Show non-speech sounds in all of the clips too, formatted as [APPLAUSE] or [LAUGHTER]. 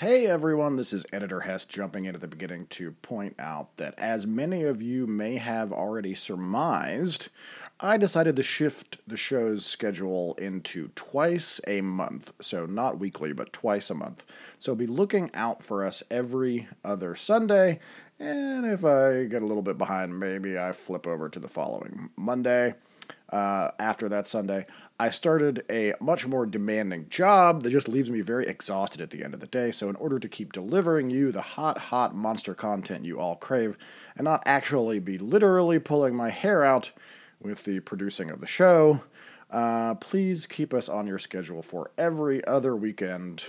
Hey everyone, this is Editor Hess jumping in at the beginning to point out that as many of you may have already surmised, I decided to shift the show's schedule into twice a month. So not weekly, but twice a month. So be looking out for us every other Sunday. And if I get a little bit behind, maybe I flip over to the following Monday. Uh, after that Sunday, I started a much more demanding job that just leaves me very exhausted at the end of the day. So, in order to keep delivering you the hot, hot monster content you all crave, and not actually be literally pulling my hair out with the producing of the show, uh, please keep us on your schedule for every other weekend.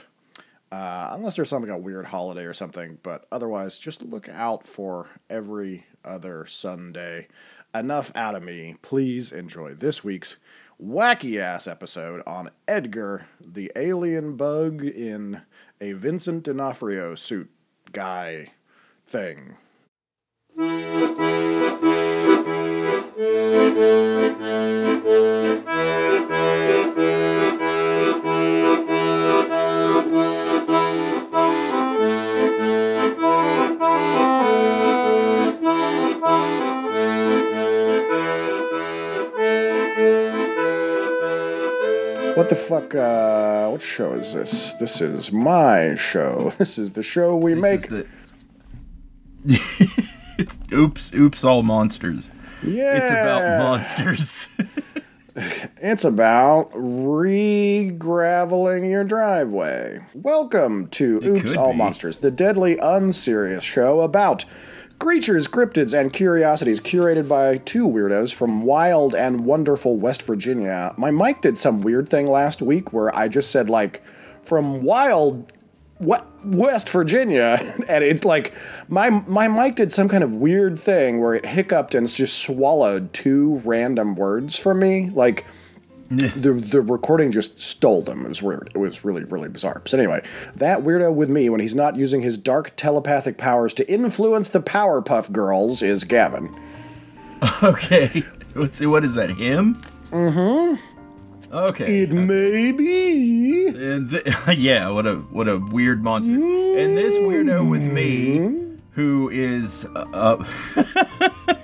Uh, unless there's something a weird holiday or something, but otherwise, just look out for every other Sunday enough out of me. Please enjoy this week's wacky ass episode on Edgar, the alien bug in a Vincent D'Onofrio suit guy thing. The fuck? Uh, what show is this? This is my show. [LAUGHS] This is the show we This make. the- [LAUGHS] it's oops, oops, all monsters. yeah, It's about monsters. [LAUGHS] It's about re-graveling your driveway. Welcome to Oops All be. Monsters, the deadly unserious show about creatures, cryptids, and curiosities curated by two weirdos from wild and wonderful West Virginia. My mic did some weird thing last week where I just said like from wild what West Virginia, [LAUGHS] and it's like my my mic did some kind of weird thing where it hiccuped and just swallowed two random words from me. Like the the recording just stole them. It was weird. It was really really bizarre. So anyway, that weirdo with me when he's not using his dark telepathic powers to influence the Powerpuff Girls is Gavin. [LAUGHS] okay. What's what is that? Him? Mm-hmm. Okay. It may be. And th- [LAUGHS] yeah, what a what a weird monster. And this weirdo with me, who is uh, [LAUGHS]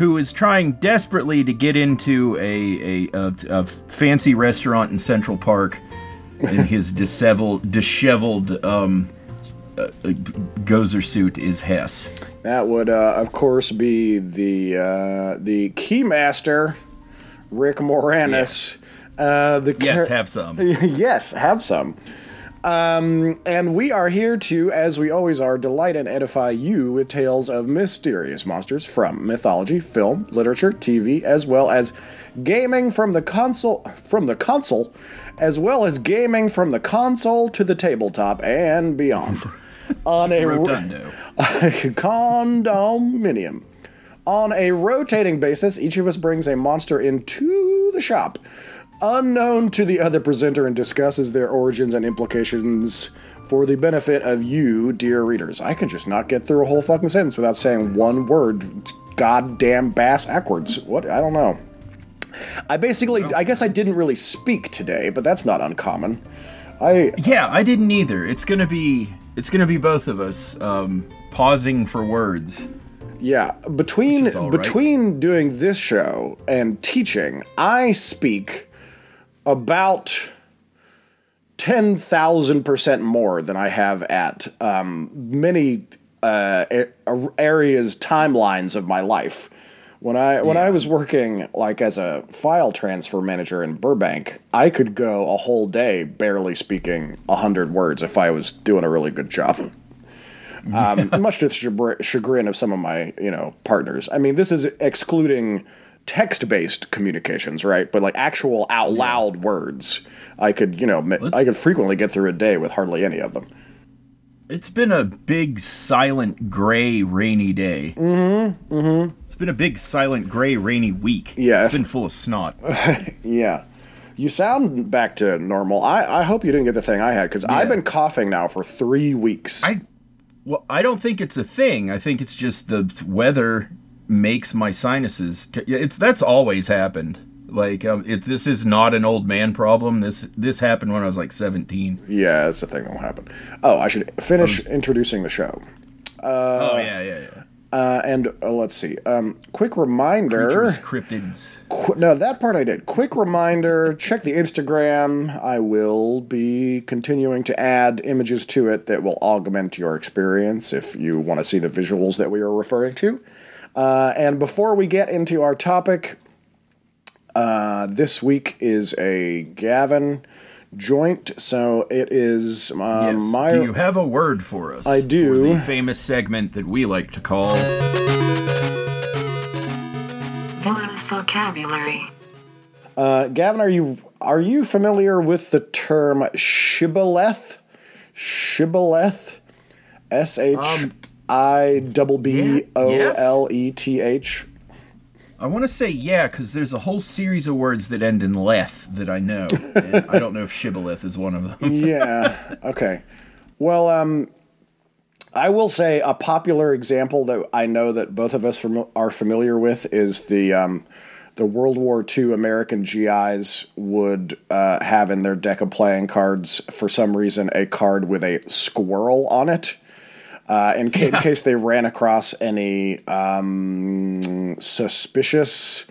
who is trying desperately to get into a a, a, a fancy restaurant in Central Park in [LAUGHS] his disheveled disheveled um, uh, gozer suit is Hess. That would uh, of course be the uh, the keymaster, Rick Moranis. Uh, the Yes, char- have some. [LAUGHS] yes, have some. Um, and we are here to, as we always are, delight and edify you with tales of mysterious monsters from mythology, film, literature, TV, as well as gaming from the console from the console, as well as gaming from the console to the tabletop and beyond. [LAUGHS] On a Rotundo. [LAUGHS] condominium. On a rotating basis, each of us brings a monster into the shop, unknown to the other presenter, and discusses their origins and implications for the benefit of you, dear readers. I can just not get through a whole fucking sentence without saying one word. Goddamn bass backwards. What? I don't know. I basically, I guess I didn't really speak today, but that's not uncommon. I Yeah, I didn't either. It's gonna be it's gonna be both of us um, pausing for words. Yeah, between right. between doing this show and teaching, I speak about ten thousand percent more than I have at um, many uh, areas timelines of my life. When I when I was working like as a file transfer manager in Burbank, I could go a whole day barely speaking hundred words if I was doing a really good job um, [LAUGHS] much to the chagrin of some of my you know partners. I mean, this is excluding text-based communications, right? But like actual out loud words, I could you know Let's- I could frequently get through a day with hardly any of them. It's been a big, silent, gray, rainy day. Mm-hmm. Mm-hmm. It's been a big, silent, gray, rainy week. Yeah, It's if- been full of snot. [LAUGHS] Yeah. You sound back to normal. I, I hope you didn't get the thing I had because I've been coughing now for three weeks. I well, I don't think it's a thing. I think it's just the weather makes my sinuses. It's that's always happened. Like, um, it, this is not an old man problem. This this happened when I was like 17. Yeah, that's a thing that will happen. Oh, I should finish introducing the show. oh yeah, yeah, yeah. Uh, and uh, let's see. Um, quick reminder. Creatures, cryptids. Qu- no, that part I did. Quick reminder check the Instagram. I will be continuing to add images to it that will augment your experience if you want to see the visuals that we are referring to. Uh, and before we get into our topic, uh, this week is a Gavin joint, so it is um, Yes. my. do you have a word for us? I do. For the famous segment that we like to call. Villainous vocabulary. Uh, Gavin, are you are you familiar with the term shibboleth? Shibboleth, S H I double B O L E T H. I want to say yeah, because there's a whole series of words that end in leth that I know. and I don't know if shibboleth is one of them. [LAUGHS] Yeah. Okay. Well, um, I will say a popular example that I know that both of us fam- are familiar with is the um, the World War II American GIs would uh, have in their deck of playing cards for some reason a card with a squirrel on it. Uh, in, ca- in case they ran across any um, suspicious,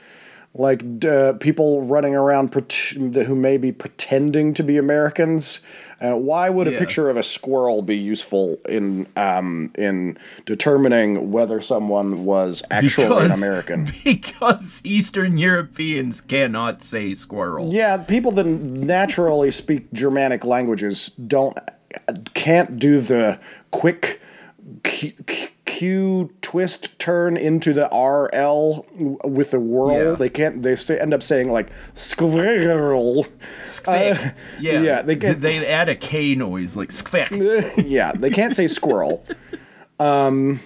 like uh, people running around pret- who may be pretending to be Americans. Uh, why would a Yeah. picture of a squirrel be useful in um, in determining whether someone was actually an American? [LAUGHS] Because Eastern Europeans cannot say squirrel. Yeah, people that naturally speak Germanic languages don't can't do the quick Q, Q- twist turn into the RL with the whirl. Yeah. They can't. They say, end up saying like squirrel. Skvek. yeah, Uh, yeah, they they, get- they add a K noise like skvek. [LAUGHS] yeah, they can't say squirrel. Um,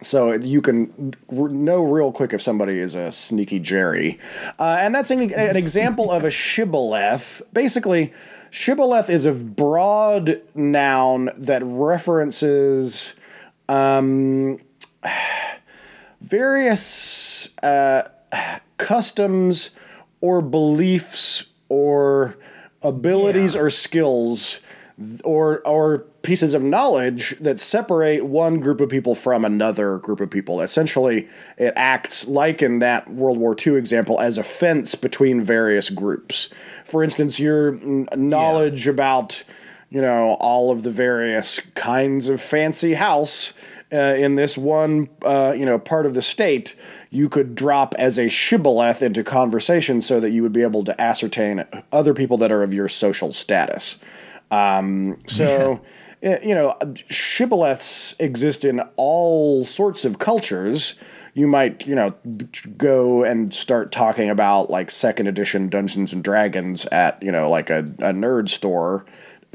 so you can know real quick if somebody is a sneaky Jerry, uh, and that's an, an example of a shibboleth. Basically, shibboleth is a broad noun that references um, various uh, customs or beliefs or abilities Yeah. or skills or or pieces of knowledge that separate one group of people from another group of people. Essentially, it acts like in that World War II example as a fence between various groups. For instance, your knowledge about you know all of the various kinds of fancy house uh, in this one uh, you know part of the state you could drop as a shibboleth into conversation so that you would be able to ascertain other people that are of your social status. Um, so eh, you know shibboleths exist in all sorts of cultures. You might you know go and start talking about like second edition dungeons and dragons at you know like a, a nerd store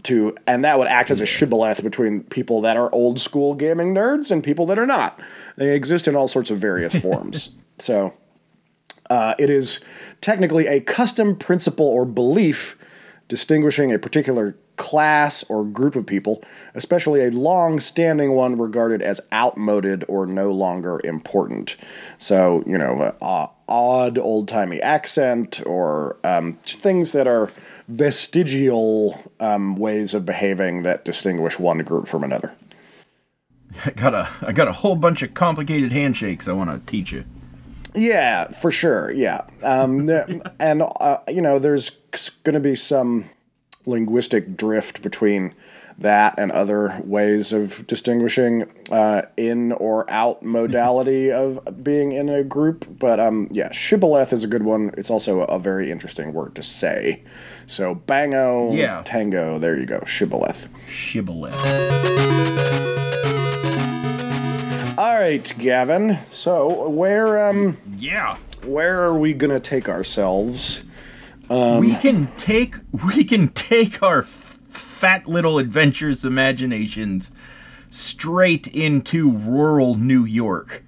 to and that would act as a shibboleth between people that are old school gaming nerds and people that are not. They exist in all sorts of various [LAUGHS] forms. So uh, it is technically a custom principle or belief distinguishing a particular class or group of people, especially a long standing one regarded as outmoded or no longer important. So, you know, a odd old timey accent or um, things that are vestigial um, ways of behaving that distinguish one group from another. [LAUGHS] I got a I got a whole bunch of complicated handshakes I want to teach you. Yeah, for sure. Yeah. Um, [LAUGHS] and, uh, you know, there's going to be some linguistic drift between that and other ways of distinguishing uh, in or out modality of being in a group. But um, yeah, shibboleth is a good one. It's also a, very interesting word to say. So bango, Yeah. tango, there you go, shibboleth. Shibboleth. All right, Gavin. So where um Yeah. where are we gonna take ourselves? we can take we can take our fat little adventurous imaginations straight into rural New York,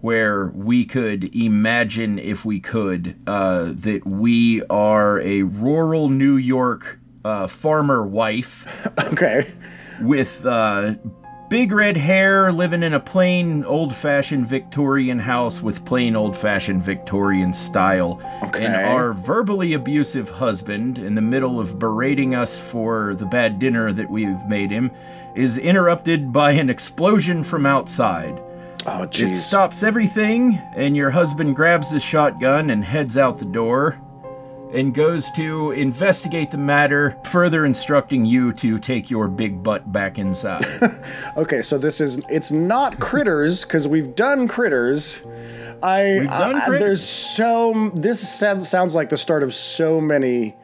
where we could imagine, if we could, uh, that we are a rural New York uh, farmer wife [LAUGHS] Okay. with uh, big red hair, living in a plain old fashioned Victorian house with plain old fashioned Victorian style. Okay. And our verbally abusive husband, in the middle of berating us for the bad dinner that we've made him, is interrupted by an explosion from outside. Oh, jeez. It stops everything, and your husband grabs his shotgun and heads out the door and goes to investigate the matter, further instructing you to take your big butt back inside. [LAUGHS] Okay, so this is it's not critters because we've done critters. I, We've done I- Critters? there's so this sounds sounds like the start of so many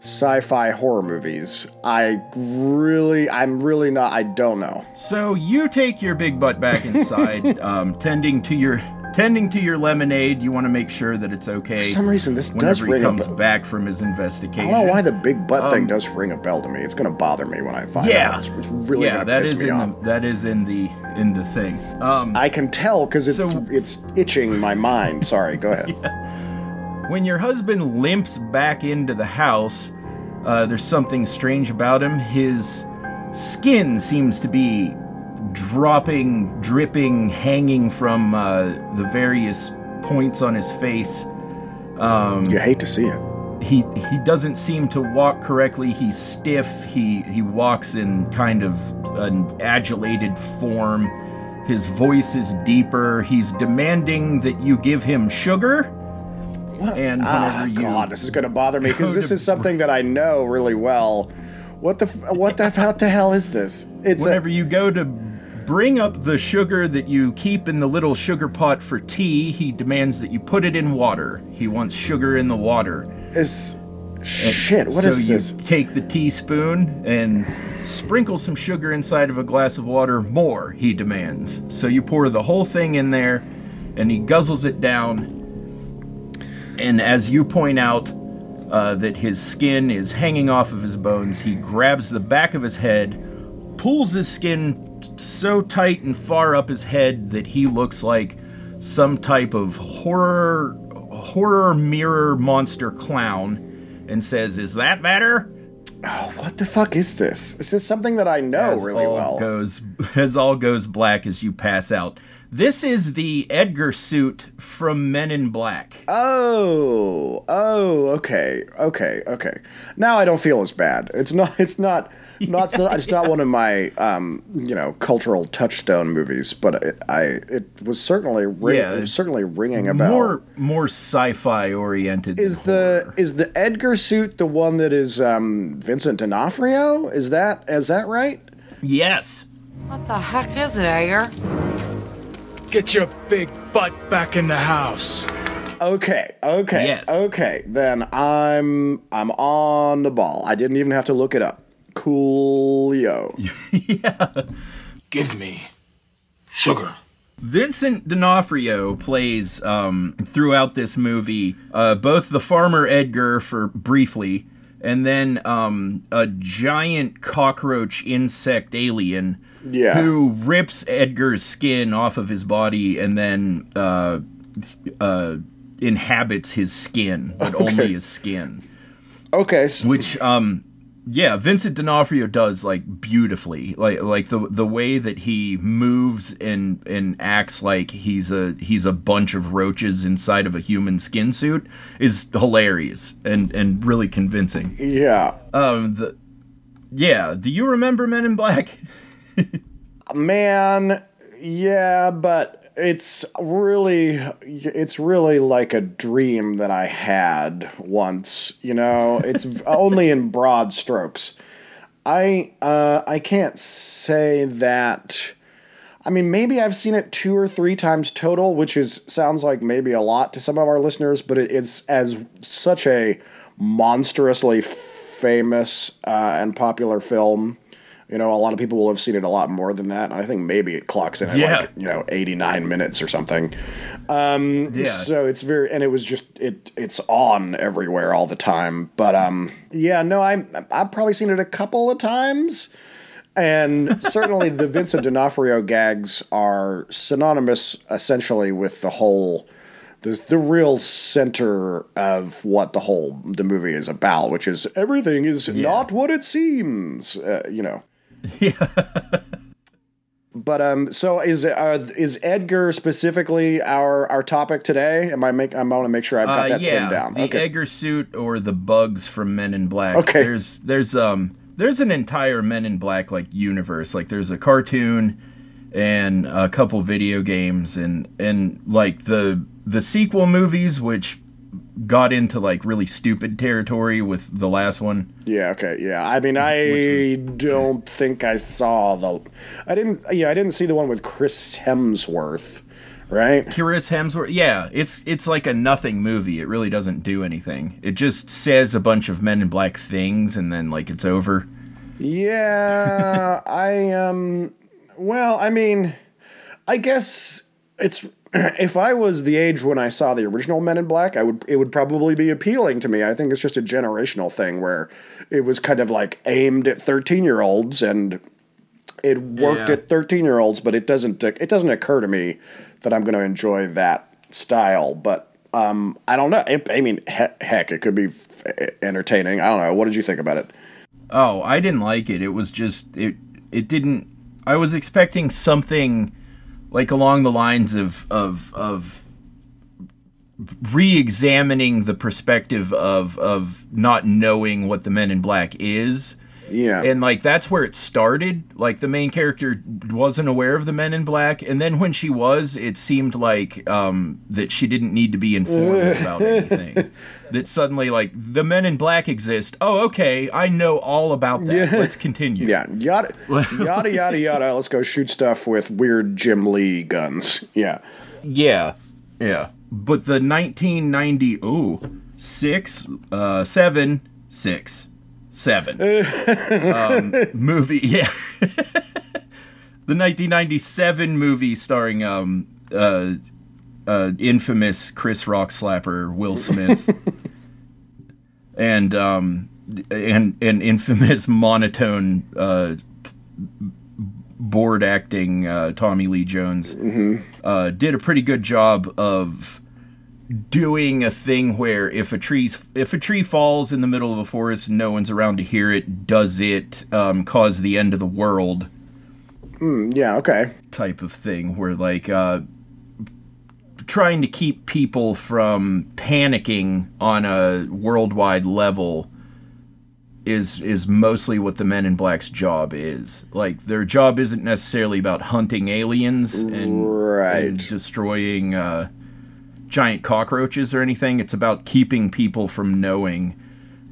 sci-fi horror movies. I really I'm really not I don't know. so you take your big butt back inside, [LAUGHS] um, tending to your tending to your lemonade. You want to make sure that it's okay. For some reason this does he ring a comes bell. back from his investigation, I don't know why the big butt thing does ring a bell to me. It's gonna bother me when I find Um, yeah, out. It's, it's really yeah, gonna that piss is me in off. the, that is in the in the thing. Um, I can tell because it's So- it's itching my mind. Sorry, go ahead. [LAUGHS] When your husband limps back into the house, uh, there's something strange about him. His skin seems to be dropping, dripping, hanging from uh, the various points on his face. You hate to see it. He he doesn't seem to walk correctly. He's stiff. He he walks in kind of an adulated form. His voice is deeper. He's demanding that you give him sugar. And whenever Ah, God, this is going to bother me because this is something that I know really well. What the what the what the hell is this? It's whenever a, you go to bring up the sugar that you keep in the little sugar pot for tea, he demands that you put it in water. He wants sugar in the water. it's shit. What so is you this? take the teaspoon and sprinkle some sugar inside of a glass of water. More, he demands. So you pour the whole thing in there, and he guzzles it down. And as you point out uh, that his skin is hanging off of his bones, he grabs the back of his head, pulls his skin t- so tight and far up his head that he looks like some type of horror horror mirror monster clown and says, "Is that better?" Oh, what the fuck is this? This is something that I know as really all well. goes [LAUGHS] as all goes black as you pass out. This is the Edgar suit from Men in Black. Oh, oh, okay, okay, okay. Now I don't feel as bad. It's not. [LAUGHS] It's not. Not. It's not one of my, um, you know, cultural touchstone movies, but it, I. It was certainly. Ring, Yeah, it was certainly ringing a bell. more more sci-fi oriented. than Is the horror. is the Edgar suit the one that is um, Vincent D'Onofrio? Is that is that right? yes? What the heck is it, Edgar? Get your big butt back in the house. Okay, okay, Yes. okay. Then I'm I'm on the ball. I didn't even have to look it up. Coolio. Yeah. [LAUGHS] Give me sugar. Vincent D'Onofrio plays um, throughout this movie uh, both the farmer Edgar for briefly, and then um, a giant cockroach insect alien Yeah. who rips Edgar's skin off of his body and then uh, uh, inhabits his skin, but only his skin. Okay, so, Which, um, yeah, Vincent D'Onofrio does like beautifully, like like the the way that he moves and and acts like he's a he's a bunch of roaches inside of a human skin suit is hilarious and and really convincing. yeah. Um, the yeah, do you remember Men in Black? [LAUGHS] Man, yeah, but it's really it's really like a dream that I had once, you know. It's [LAUGHS] only in broad strokes. I uh I can't say that I mean, maybe I've seen it two or three times total, which is sounds like maybe a lot to some of our listeners, but it, it's as such a monstrously famous uh, and popular film. You know, a lot of people will have seen it a lot more than that. I think maybe it clocks in at Yeah. like you know eighty nine minutes or something. Um, Yeah. So it's very, and it was just it. It's on everywhere all the time. But um, yeah, no, I I've probably seen it a couple of times. And certainly the [LAUGHS] Vincent D'Onofrio gags are synonymous essentially with the whole the, the real center of what the whole the movie is about, which is everything is not what it seems. Uh, you know. [LAUGHS] But um, so is uh, is Edgar specifically our our topic today? Am I make? I want to make sure I've got Uh, that yeah, pinned down. the okay. Edgar suit or the bugs from Men in Black. Okay. There's there's um there's an entire Men in Black like universe. Like there's a cartoon and a couple video games and and like the the sequel movies which got into like really stupid territory with the last one. Yeah. Okay. Yeah. I mean, I don't think I saw the. I didn't. Yeah, I didn't see the one with Chris Hemsworth. Right. Chris Hemsworth. Yeah, it's it's like a nothing movie. It really doesn't do anything. It just says a bunch of Men in Black things and then like it's over. Yeah, [LAUGHS] I um well, I mean, I guess it's [CLEARS THROAT] if I was the age when I saw the original Men in Black, I would it would probably be appealing to me. I think it's just a generational thing where it was kind of like aimed at 13-year-olds and it worked Yeah. at 13-year-olds, but it doesn't it doesn't occur to me that I'm going to enjoy that style, but um I don't know. It, I mean, he- heck, it could be eh, entertaining. I don't know. What did you think about it? Oh, I didn't like it. It was just it it didn't I was expecting something like along the lines of of of re-examining the perspective of of not knowing what the men in black is. Yeah. And like that's where it started. Like the main character wasn't aware of the men in black, and then when she was, it seemed like um, that she didn't need to be informed [LAUGHS] about anything. That suddenly, like the men in black exist. Oh, okay, I know all about that. Let's continue. Yeah, yada yada yada yada. Let's go shoot stuff with weird Jim Lee guns. Yeah, Yeah, yeah. But the 1990, ooh, six, uh, seven, six, seven um, movie, [LAUGHS] yeah. the 1997 movie starring um, uh, uh, infamous Chris Rock slapper Will Smith, [LAUGHS] and um, and and infamous monotone uh, board acting uh, Tommy Lee Jones uh, did a pretty good job of doing a thing where if a tree's if a tree falls in the middle of a forest and no one's around to hear it, does it um, cause the end of the world? yeah, okay. type of thing where like uh trying to keep people from panicking on a worldwide level is is mostly what the men in black's job is like their job isn't necessarily about hunting aliens and, Right. and destroying uh giant cockroaches or anything it's about keeping people from knowing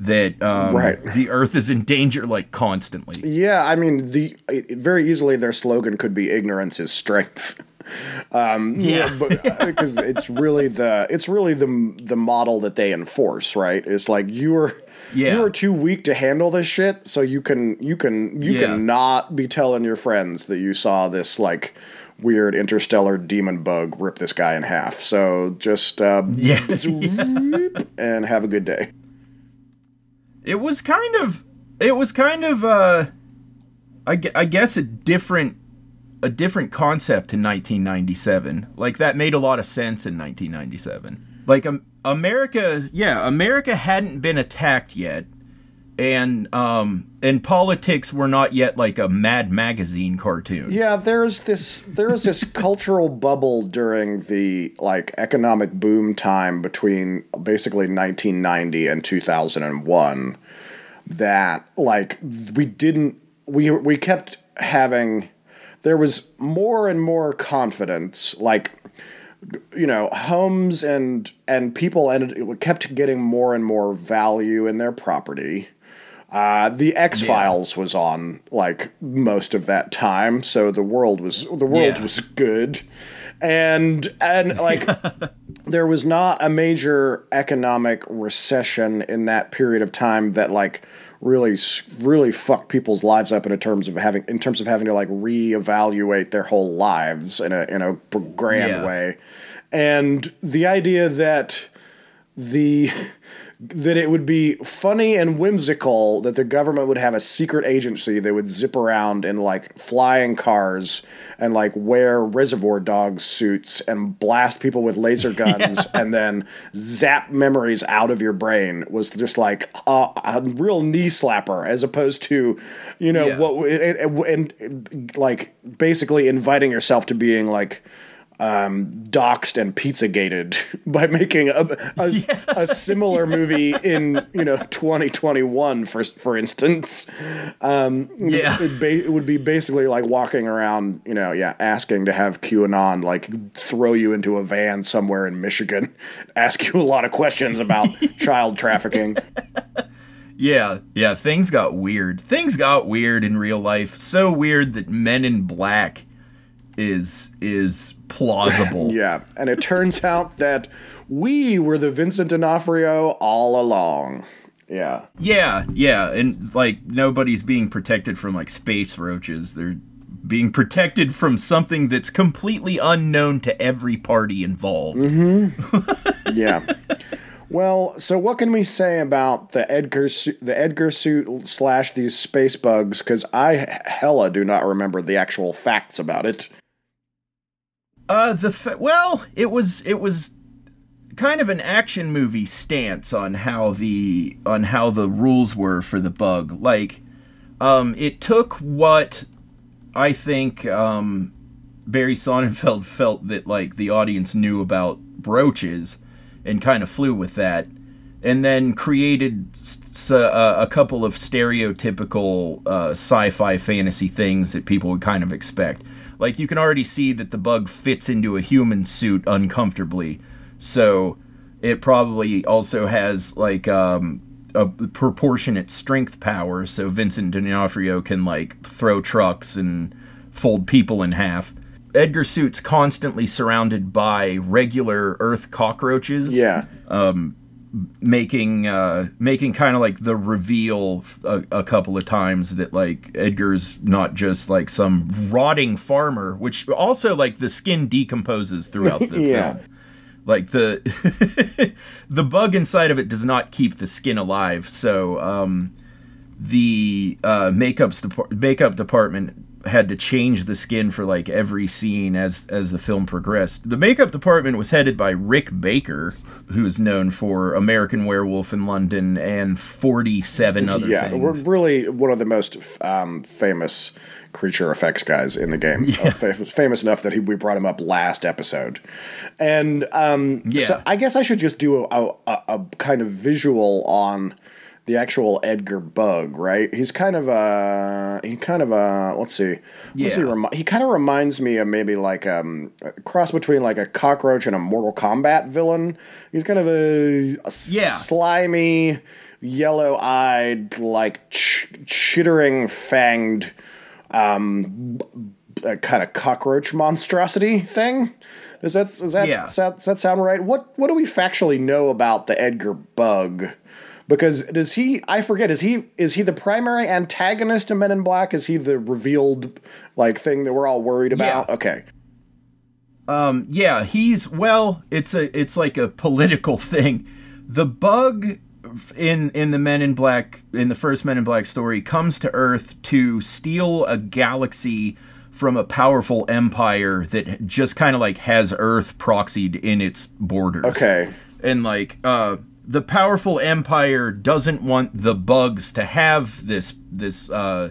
that um, Right. the earth is in danger like constantly Yeah, I mean the very easily their slogan could be "Ignorance is strength." [LAUGHS] yeah because it's really the it's really the the model that they enforce, right? It's like you are Yeah. you are too weak to handle this shit, so you can you can you Yeah. can not be telling your friends that you saw this like weird interstellar demon bug rip this guy in half. So just uh, yeah [LAUGHS] and have a good day. it was kind of it was kind of uh I, I guess a different a different concept in 1997 like that made a lot of sense in 1997 like um, america yeah america hadn't been attacked yet and um and politics were not yet like a mad magazine cartoon. Yeah, there's this there's this cultural bubble during the like economic boom time between basically 1990 and 2001 that like we didn't we we kept having there was more and more confidence like you know homes and and people ended kept getting more and more value in their property uh, the X Files was on like most of that time, so the world was the world Yeah. was good, and and like [LAUGHS] there was not a major economic recession in that period of time that like really really fucked people's lives up in terms of having in terms of having to like reevaluate their whole lives in a in a grand Yeah. way, and the idea that the that it would be funny and whimsical that the government would have a secret agency that would zip around in like flying cars and like wear reservoir dog suits and blast people with laser [LAUGHS] guns and then zap memories out of your brain was just like a, a real knee slapper as opposed to you know Yeah. what and, and, and like basically inviting yourself to being like um, doxed and pizza gated [LAUGHS] by making a, a, [LAUGHS] a similar movie in you know 2021 for for instance um, Yeah. it, ba- it would be basically like walking around you know yeah asking to have QAnon like throw you into a van somewhere in Michigan [LAUGHS] ask you a lot of questions about child trafficking Yeah, yeah, things got weird. Things got weird in real life. So weird that Men in Black is is plausible. [LAUGHS] yeah and it turns [LAUGHS] out that we were the Vincent D'Onofrio all along yeah Yeah, yeah, and like nobody's being protected from like space roaches. They're being protected from something that's completely unknown to every party involved. Mm-hmm. [LAUGHS] yeah. Well, so what can we say about the Edgar su- the Edgar suit slash these space bugs? Because I hella do not remember the actual facts about it. Uh, the fa- well, it was it was kind of an action movie stance on how the on how the rules were for the bug. Like, um, it took what I think um, Barry Sonnenfeld [LAUGHS] felt that like the audience knew about brooches, and kind of flew with that, and then created uh, a couple of stereotypical uh, sci-fi fantasy things that people would kind of expect. Like you can already see that the bug fits into a human suit uncomfortably, so it probably also has like um, a proportionate strength power. So Vincent D'Onofrio can like throw trucks and fold people in half. Edgar suit's constantly surrounded by regular Earth cockroaches Yeah. Making uh making kind of like the reveal a, a couple of times that like Edgar's not just like some rotting farmer which also like the skin decomposes throughout the [LAUGHS] Yeah. film like the [LAUGHS] the bug inside of it does not keep the skin alive so um the uh makeup's depart- makeup department had to change the skin for like every scene as as the film progressed. The makeup department was headed by Rick Baker, who is known for American Werewolf in London and 47 other Yeah, things. we're really one of the most um, famous creature effects guys in the game. [LAUGHS] Uh, fa- famous enough that he, we brought him up last episode. And um, Yeah. so I guess I should just do a, a, a kind of visual on the actual Edgar bug, right? He's kind of a he kind of a let's see, what's he Yeah. remi- he kind of reminds me of maybe like um, a cross between like a cockroach and a Mortal Kombat villain. He's kind of a Yeah. slimy, yellow-eyed, like ch- chittering, fanged, um, b- kind of cockroach monstrosity thing. Does that does that, Yeah. does that does that sound right? What what do we factually know about the Edgar bug? Because does he? I forget. Is he is he the primary antagonist in Men in Black? Is he the revealed like thing that we're all worried about? Yeah. Okay. Um, yeah, he's well. It's a it's like a political [LAUGHS] thing. The bug in in the Men in Black in the first Men in Black story comes to Earth to steal a galaxy from a powerful empire that just kind of like has Earth proxied in its borders. Okay. and like uh the powerful empire doesn't want the bugs to have this this uh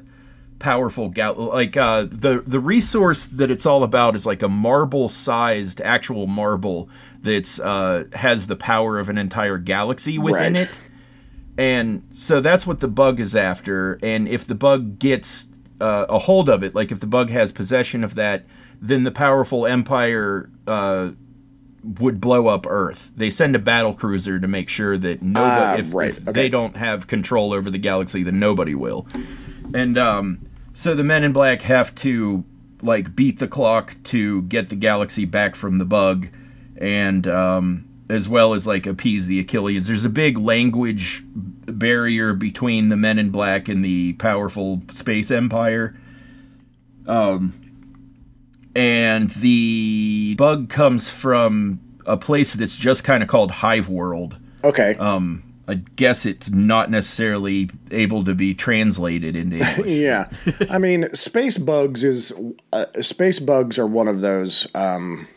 powerful gal like uh the the resource that it's all about is like a marble sized actual marble that's uh has the power of an entire galaxy within Right. it and so that's what the bug is after and if the bug gets uh, a hold of it like if the bug has possession of that then the powerful empire uh would blow up Earth. They send a battle cruiser to make sure that nobody, Ah, if, right, if okay. they don't have control over the galaxy, then nobody will. And um, so the Men in Black have to like beat the clock to get the galaxy back from the bug, and um, as well as like appease the Arquillians. There's a big language barrier between the Men in Black and the powerful space empire and the bug comes from a place that's just kind of called Hive World. Okay. Um, I guess it's not necessarily able to be translated into [LAUGHS] English. Yeah, I mean, space bugs is uh, space bugs are one of those um,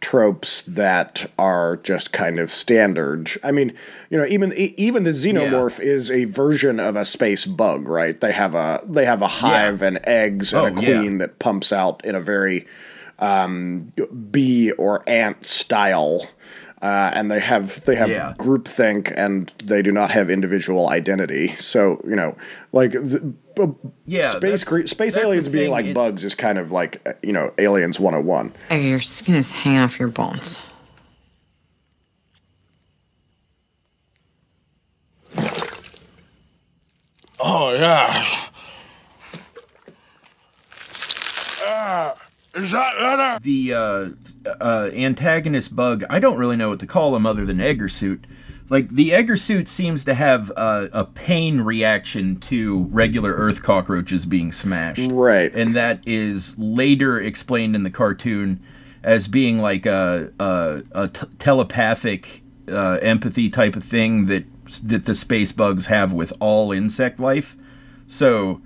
tropes that are just kind of standard. I mean, you know, even even the xenomorph is a version of a space bug, right? They have a they have a hive and eggs and Oh, a yeah. queen that pumps out in a very um, bee or ant style. Uh, and they have they have Yeah. groupthink and they do not have individual identity. So you know, like the, Yeah, space that's- cre- space that's aliens being thing, like it- bugs is kind of like uh, you know aliens 101 Hey, your skin is hanging off your bones. Oh, yeah. Uh, is that leather? the uh, uh, antagonist bug, I don't really know what to call him other than Edgar suit. Like the Edgar suit seems to have uh, a pain reaction to regular Earth cockroaches being smashed, Right. And that is later explained in the cartoon as being like a a, a t- telepathic uh, empathy type of thing that that the space bugs have with all insect life. So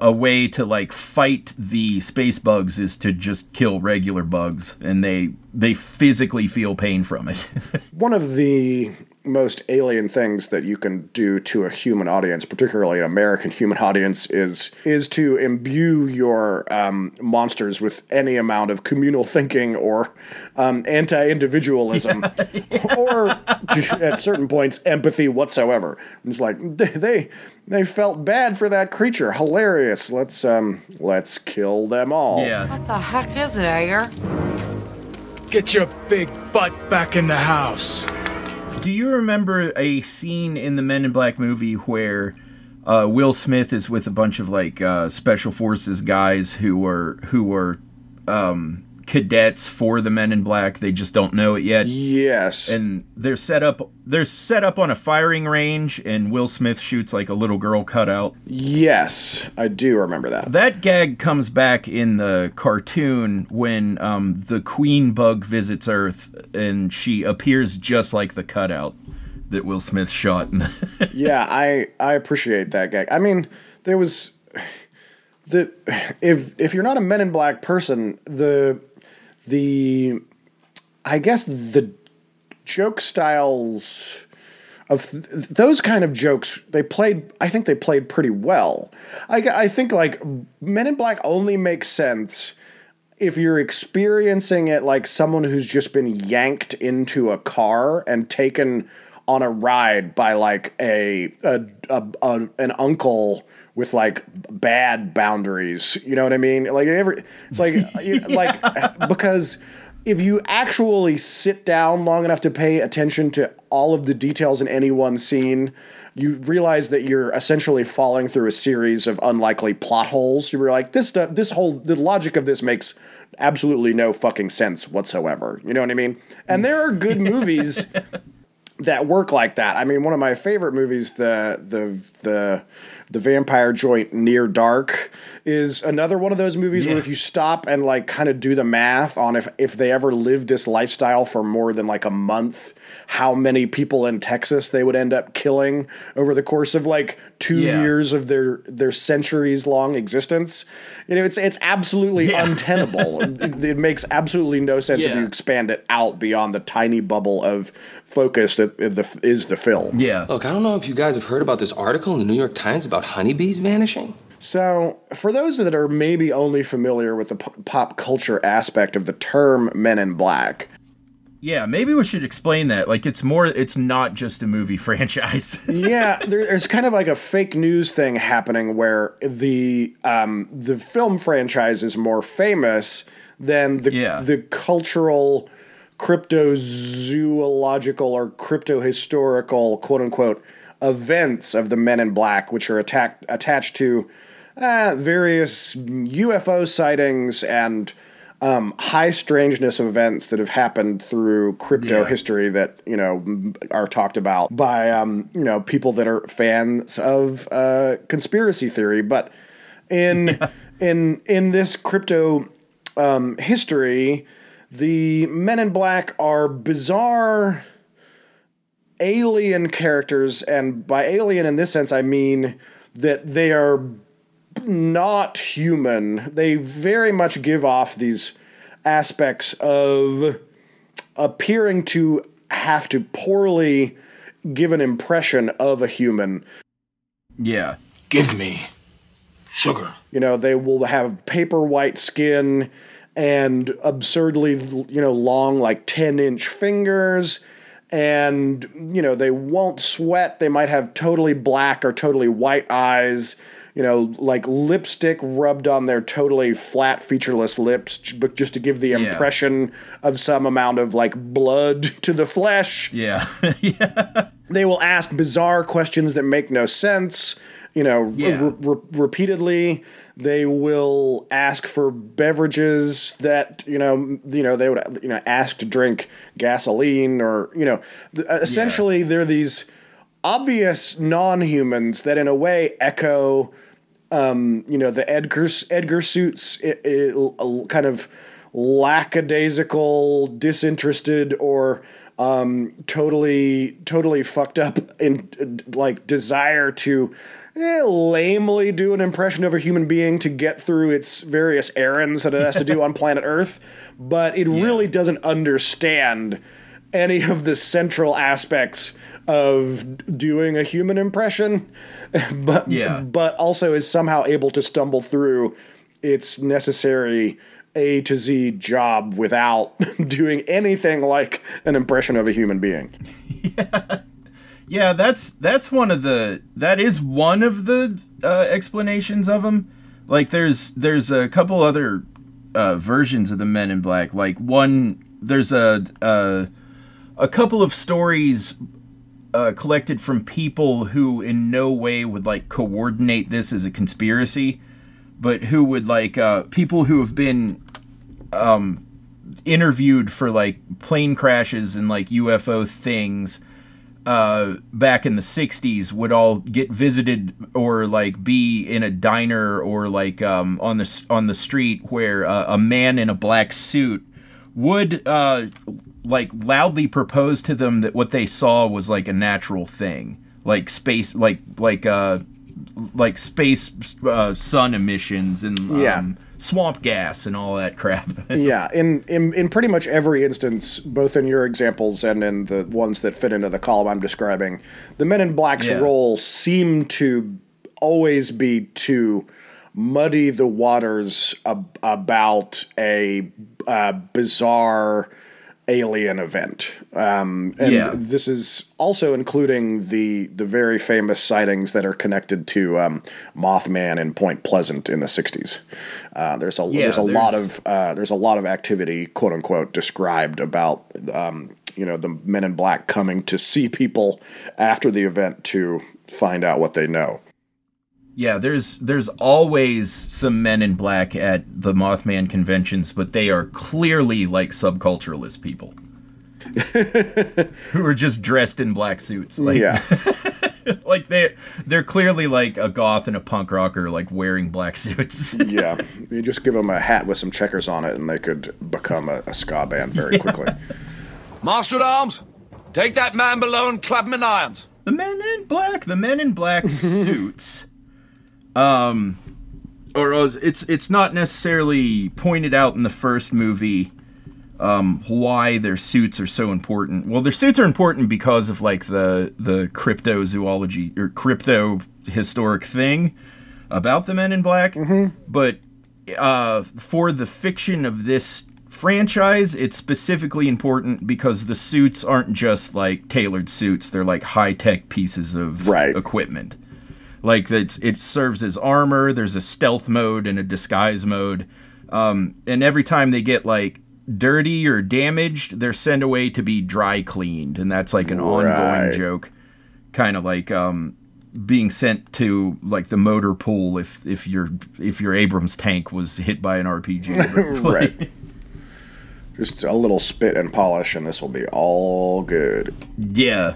a way to like fight the space bugs is to just kill regular bugs and they they physically feel pain from it. [LAUGHS] one of the most alien things that you can do to a human audience, particularly an American human [LAUGHS] audience, is is to imbue your um, monsters with any amount of communal thinking or um, anti-individualism, [LAUGHS] or to, at certain points empathy whatsoever. It's like they, they they felt bad for that creature. Hilarious. Let's um let's kill them all. yeah. What the heck is it, Edgar? Get your big butt back in the house. Do you remember a scene in the Men in Black movie where uh, Will Smith is with a bunch of like uh, special forces guys who were who were um, cadets for the Men in Black? They just don't know it yet. Yes. and they're set up they're set up on a firing range and Will Smith shoots like a little girl cutout. yes, I do remember that. That gag comes back in the cartoon when um, the queen bug visits Earth and she appears just like the cutout that Will Smith shot. [LAUGHS] yeah, I I appreciate that gag. I mean, there was [SIGHS] the [SIGHS] if if you're not a Men in Black person, the the I guess the joke styles of th- those kind of jokes they played I think they played pretty well. I, I think like Men in Black only makes sense if you're experiencing it like someone who's just been yanked into a car and taken on a ride by like a, a, a, a an uncle with like bad boundaries you know what i mean like every it's like you- like [LAUGHS] because if you actually sit down long enough to pay attention to all of the details in any one scene you realize that you're essentially falling through a series of unlikely plot holes. You were like, this, stu- this whole, the logic of this makes absolutely no fucking sense whatsoever. You know what I mean? And there are good [LAUGHS] movies that work like that. I mean, one of my favorite movies, the the the the vampire joint Near Dark, is another one of those movies where if you stop and like kind of do the math on if if they ever lived this lifestyle for more than like a month, how many people in Texas they would end up killing over the course of like two Yeah. years of their their centuries long existence. You know, it's it's absolutely Yeah. [LAUGHS] untenable. it, it makes absolutely no sense if you expand it out beyond the tiny bubble of focus that the, is the film. yeah. Look, I don't know if you guys have heard about this article in the New York Times about honeybees vanishing. So, for those that are maybe only familiar with the p- pop culture aspect of the term Men in Black, Yeah, maybe we should explain that. Like it's more it's not just a movie [LAUGHS] franchise. yeah, [LAUGHS] there, there's kind of like a fake news thing happening where the um, the film franchise is more famous than the Yeah. the cultural cryptozoological or crypto historical quote unquote events of the Men in Black, which are attack- attached to uh, various UFO sightings and um, high strangeness of events that have happened through crypto Yeah. history that you know are talked about by um, you know people that are fans of uh, conspiracy theory. But in [LAUGHS] in in this crypto um, history, the Men in Black are bizarre alien characters, and by alien in this sense, I mean that they are not human. They very much give off these aspects of appearing to have to poorly give an impression of a human. Yeah. Give me sugar. You know, they will have paper white skin and absurdly, you know, long, like 10 inch fingers. And, you know, they won't sweat. They might have totally black or totally white eyes, you know, like lipstick rubbed on their totally flat, featureless lips, but just to give the Yeah. impression of some amount of like blood [LAUGHS] to the flesh Yeah. [LAUGHS] yeah. they will ask bizarre questions that make no sense you know Yeah. re- re- repeatedly they will ask for beverages that you know you know they would you know ask to drink gasoline or you know uh, essentially they're these obvious non-humans that in a way echo um, you know the Edgar Edgar suits i i kind of lackadaisical, disinterested, or um, totally totally fucked up in like desire to eh, lamely do an impression of a human being to get through its various errands that it has to do on planet Earth, but it really doesn't understand any of the central aspects of doing a human impression, [LAUGHS] but Yeah. but also is somehow able to stumble through its necessary A to Z job without [LAUGHS] doing anything like an impression of a human being. [LAUGHS] Yeah, Yeah, that's that's one of the that is one of the uh, explanations of them. Like there's there's a couple other uh, versions of the Men in Black. Like one there's a a, a couple of stories uh, collected from people who in no way would like coordinate this as a conspiracy, but who would like uh, people who have been um, interviewed for like plane crashes and like UFO things uh, back in the 60s would all get visited or like be in a diner or like um, on the on the street where uh, a man in a black suit would uh, like loudly proposed to them that what they saw was like a natural thing like space like like uh like space uh, sun emissions and um, Yeah. swamp gas and all that crap [LAUGHS] yeah, in, in in pretty much every instance, both in your examples and in the ones that fit into the column I'm describing, the Men in Black's Yeah. role seemed to always be to muddy the waters ab- about a uh, bizarre alien event. Um, and Yeah. this is also including the the very famous sightings that are connected to um, Mothman in Point Pleasant in the '60s. Uh, there's a Yeah, there's a lot of uh, there's a lot of activity, quote unquote, described about um, you know the Men in Black coming to see people after the event to find out what they know. Yeah, there's there's always some men in black at the Mothman conventions, but they are clearly like subculturalist people. [LAUGHS] Who are just dressed in black suits. Like yeah, [LAUGHS] like they they're clearly like a goth and a punk rocker like wearing black suits. [LAUGHS] yeah. You just give them a hat with some checkers on it, and they could become a, a ska band very quickly. Master at Arms, take that man below and clap him in irons. the men in black, the men in black suits. Um or it's it's not necessarily pointed out in the first movie um, why their suits are so important. Well, their suits are important because of like the the cryptozoology or crypto historic thing about the Men in Black. But uh, for the fiction of this franchise, it's specifically important because the suits aren't just like tailored suits; they're like high tech pieces of Right. equipment. Like it's it serves as armor. There's a stealth mode and a disguise mode. Um, and every time they get like dirty or damaged, they're sent away to be dry cleaned, and that's like an Right. ongoing joke, kind of like um, being sent to like the motor pool if if your if your Abrams tank was hit by an RPG. [LAUGHS] [LAUGHS] Right. Just a little spit and polish, and this will be all good. Yeah,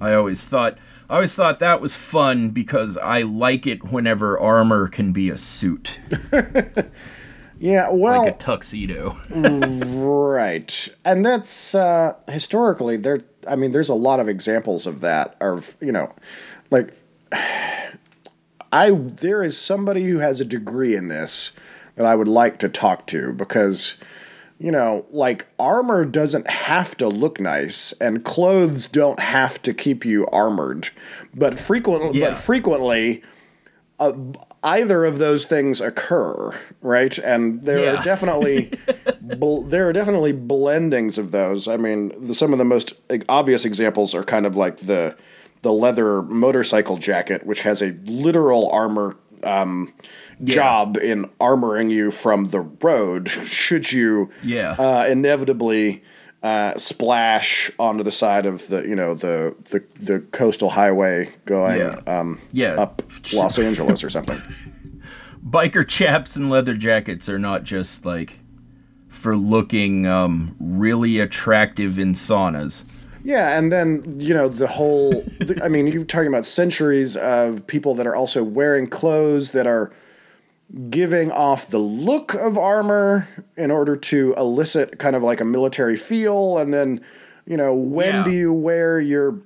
I always thought I always thought that was fun because I like it whenever armor can be a suit. [LAUGHS] Yeah, well, like a tuxedo. [LAUGHS] Right. And that's uh historically there I mean there's a lot of examples of that of, you know, like [SIGHS] I there is somebody who has a degree in this that I would like to talk to because you know, like armor doesn't have to look nice and clothes don't have to keep you armored. But frequently Yeah. but frequently uh, either of those things occur, right? And there Yeah. are definitely [LAUGHS] bl- there are definitely blendings of those. I mean, the, some of the most obvious examples are kind of like the the leather motorcycle jacket, which has a literal armor um, job in armoring you from the road. Should you, Yeah. uh, inevitably. Uh, splash onto the side of the you know the the, the coastal highway going Yeah. um, Yeah. up Los Angeles or something. [LAUGHS] Biker chaps and leather jackets are not just like for looking um, really attractive in saunas. Yeah, and then you know the whole. I mean, you're talking about centuries of people that are also wearing clothes that are giving off the look of armor in order to elicit kind of like a military feel, and then you know when Yeah. do you wear your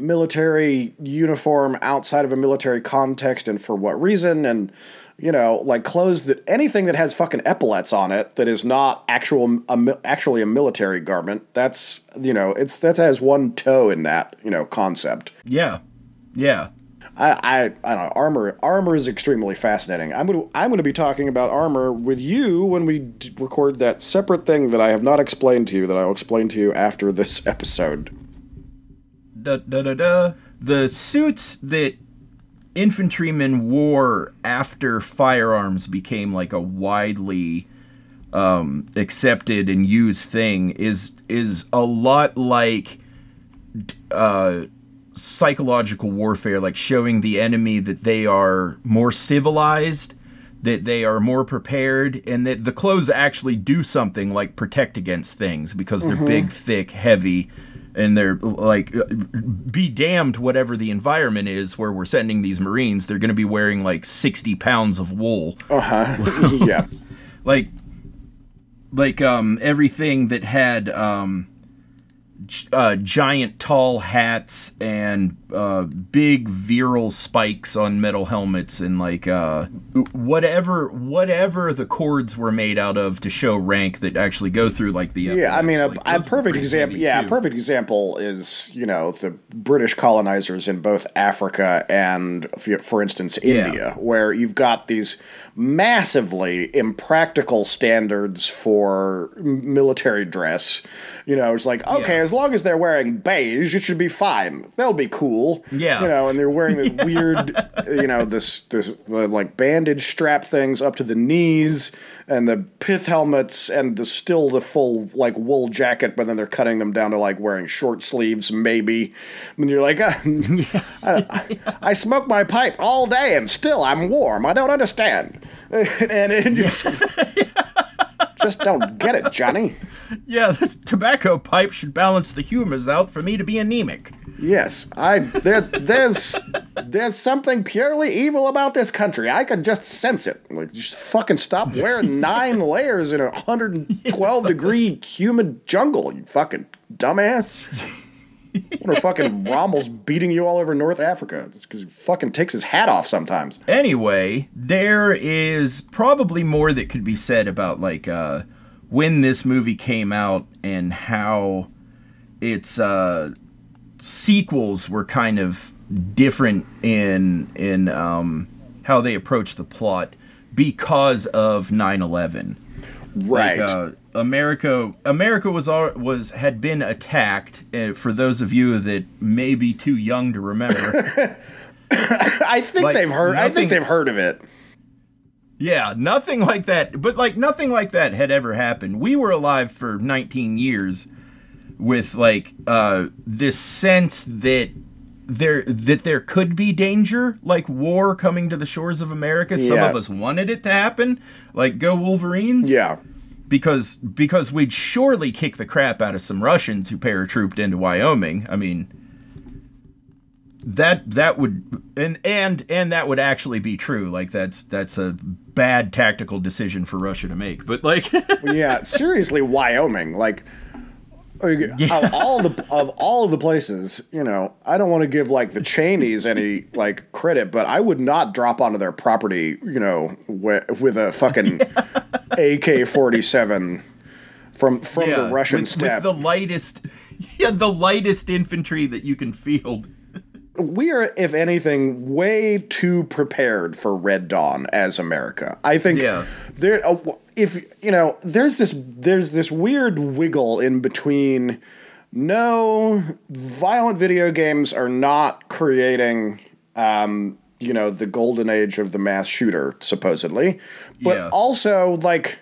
military uniform outside of a military context and for what reason and you know like clothes that anything that has fucking epaulets on it that is not actual a, actually a military garment that's you know it's that has one toe in that you know concept Yeah. Yeah. I, I I don't know armor armor is extremely fascinating. I'm gonna I'm gonna be talking about armor with you when we d- record that separate thing that I have not explained to you that I will explain to you after this [LAUGHS] episode. da, da, da, da. The suits that infantrymen wore after firearms became like a widely um, accepted and used thing is is a lot like uh, psychological warfare, like showing the enemy that they are more civilized, that they are more prepared, and that the clothes actually do something like protect against things because they're big, thick, heavy, and they're like uh, be damned whatever the environment is where we're sending these Marines, they're going to be wearing like 60 pounds of wool Uh-huh. [LAUGHS] yeah. like like um everything that had um uh, giant tall hats and uh, big virile spikes on metal helmets and like uh, whatever whatever the cords were made out of to show rank that actually go through like the Yeah, I mean, a, like, a perfect example. Yeah, a perfect example is you know the British colonizers in both Africa and, for instance, Yeah. India, where you've got these massively impractical standards for military dress. You know, it's like okay, Yeah. as long as they're wearing beige, it should be fine. They'll be cool. Yeah. you know, and they're wearing this [LAUGHS] weird, you know, this this the, like bandage strap things up to the knees, and the pith helmets, and the still the full like wool jacket, but then they're cutting them down to like wearing short sleeves, maybe. And you're like, [LAUGHS] uh, I, I, smoke my pipe all day, and still I'm warm. I don't understand, [LAUGHS] and it just. [LAUGHS] Just don't get it, Johnny. yeah this tobacco pipe should balance the humors out for me to be anemic Yes, I there there's there's something purely evil about this country. I can just sense it. Like just fucking stop wearing [LAUGHS] nine layers in a 112 degree humid jungle, you fucking dumbass. What if fucking Rommel's beating you all over North Africa? It's because he fucking takes his hat off sometimes. Anyway, there is probably more that could be said about like uh, when this movie came out and how its uh, sequels were kind of different in in um, how they approached the plot because of 9/11. Right. Like, uh, America, America was was had been attacked. Uh, for those of you that may be too young to remember, [LAUGHS] I think like, they've heard. I think they've heard of it. Yeah, nothing like that. But like nothing like that had ever happened. We were alive for 19 years with like uh this sense that there that there could be danger, like war coming to the shores of America. Some of us wanted it to happen, like go Wolverines. Yeah. Because because we'd surely kick the crap out of some Russians who paratrooped into Wyoming. I mean, that that would and and and that would actually be true. Like that's that's a bad tactical decision for Russia to make. But like, [LAUGHS] yeah, seriously, Wyoming, like. [LAUGHS] Of all the of all of the places, you know, I don't want to give like the Cheneys any like credit, but I would not drop onto their property, you know, with, with a fucking [LAUGHS] AK forty seven from from yeah, the Russian with, steppe. with the lightest, yeah, the lightest infantry that you can field. we are, if anything, way too prepared for Red Dawn as America. I think Yeah. there, uh, if you know, there's this there's this weird wiggle in between. No, violent video games are not creating, um, you know, the golden age of the mass shooter, supposedly, but Yeah. also like,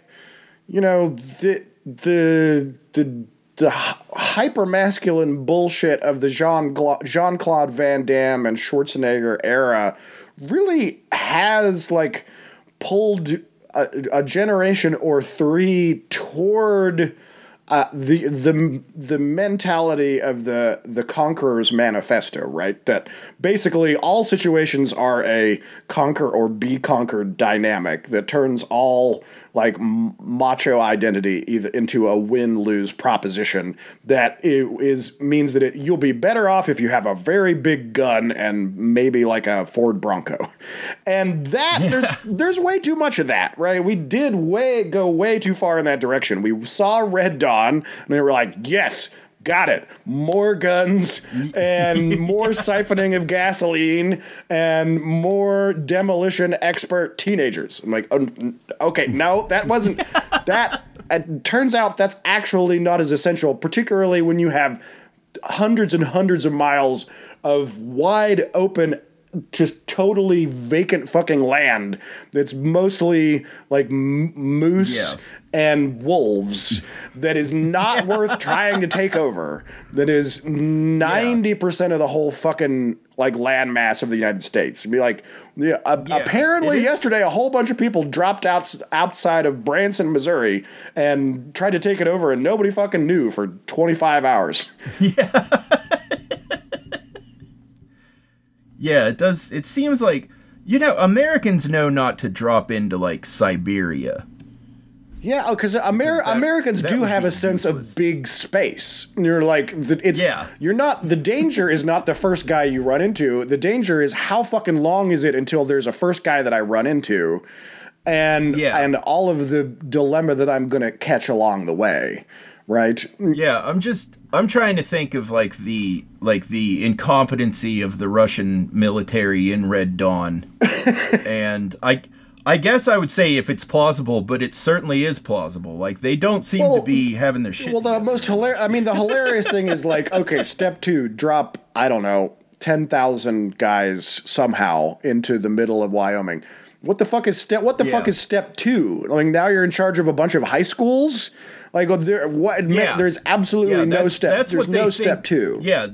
you know, the the the the hyper masculine bullshit of the Jean Jean Claude Van Damme and Schwarzenegger era really has like pulled a, a generation or three toward uh, the the the mentality of the the conqueror's manifesto, right? That basically all situations are a conquer or be conquered dynamic that turns all like macho identity either into a win lose proposition that i- means that it, you'll be better off if you have a very big gun and maybe like a Ford Bronco, and that there's there's way too much of that, right? We did way go way too far in that direction. We saw Red Dawn and we were like, yes. Got it. More guns and [LAUGHS] more siphoning of gasoline and more demolition expert teenagers. I'm like, oh, okay, no, that wasn't that. It turns out that's actually not as essential, particularly when you have hundreds and hundreds of miles of wide open just totally vacant fucking land that's mostly like m- moose. And wolves that is not [LAUGHS] worth trying to take over that is 90% of the whole fucking like land mass of the United States And be like yeah, a- Yeah, apparently yesterday a whole bunch of people dropped out outside of Branson Missouri and tried to take it over and nobody fucking knew for 25 hours [LAUGHS] Yeah. Yeah, it does. It seems like you know Americans know not to drop into like Siberia. Yeah, oh, because Amer- Americans that do have a sense useless. of big space. You're like, the, it's Yeah. You're not. The danger is not the first guy you run into. The danger is how fucking long is it until there's a first guy that I run into, and Yeah. and all of the dilemma that I'm gonna catch along the way, right? Yeah, I'm just I'm trying to think of like the like the incompetency of the Russian military in Red Dawn, [LAUGHS] and I. I guess I would say if it's plausible, but it certainly is plausible. Like they don't seem Well- to be having their shit. Well, the most hilarious. I mean, the hilarious thing is like, [LAUGHS] okay, step two, drop. I don't know, ten thousand guys somehow into the middle of Wyoming. What the fuck is step? What the fuck is step two? Like now you're in charge of a bunch of high schools. Like there, what? Yeah. There's absolutely Yeah, no step. that's There's no think- step two. Yeah,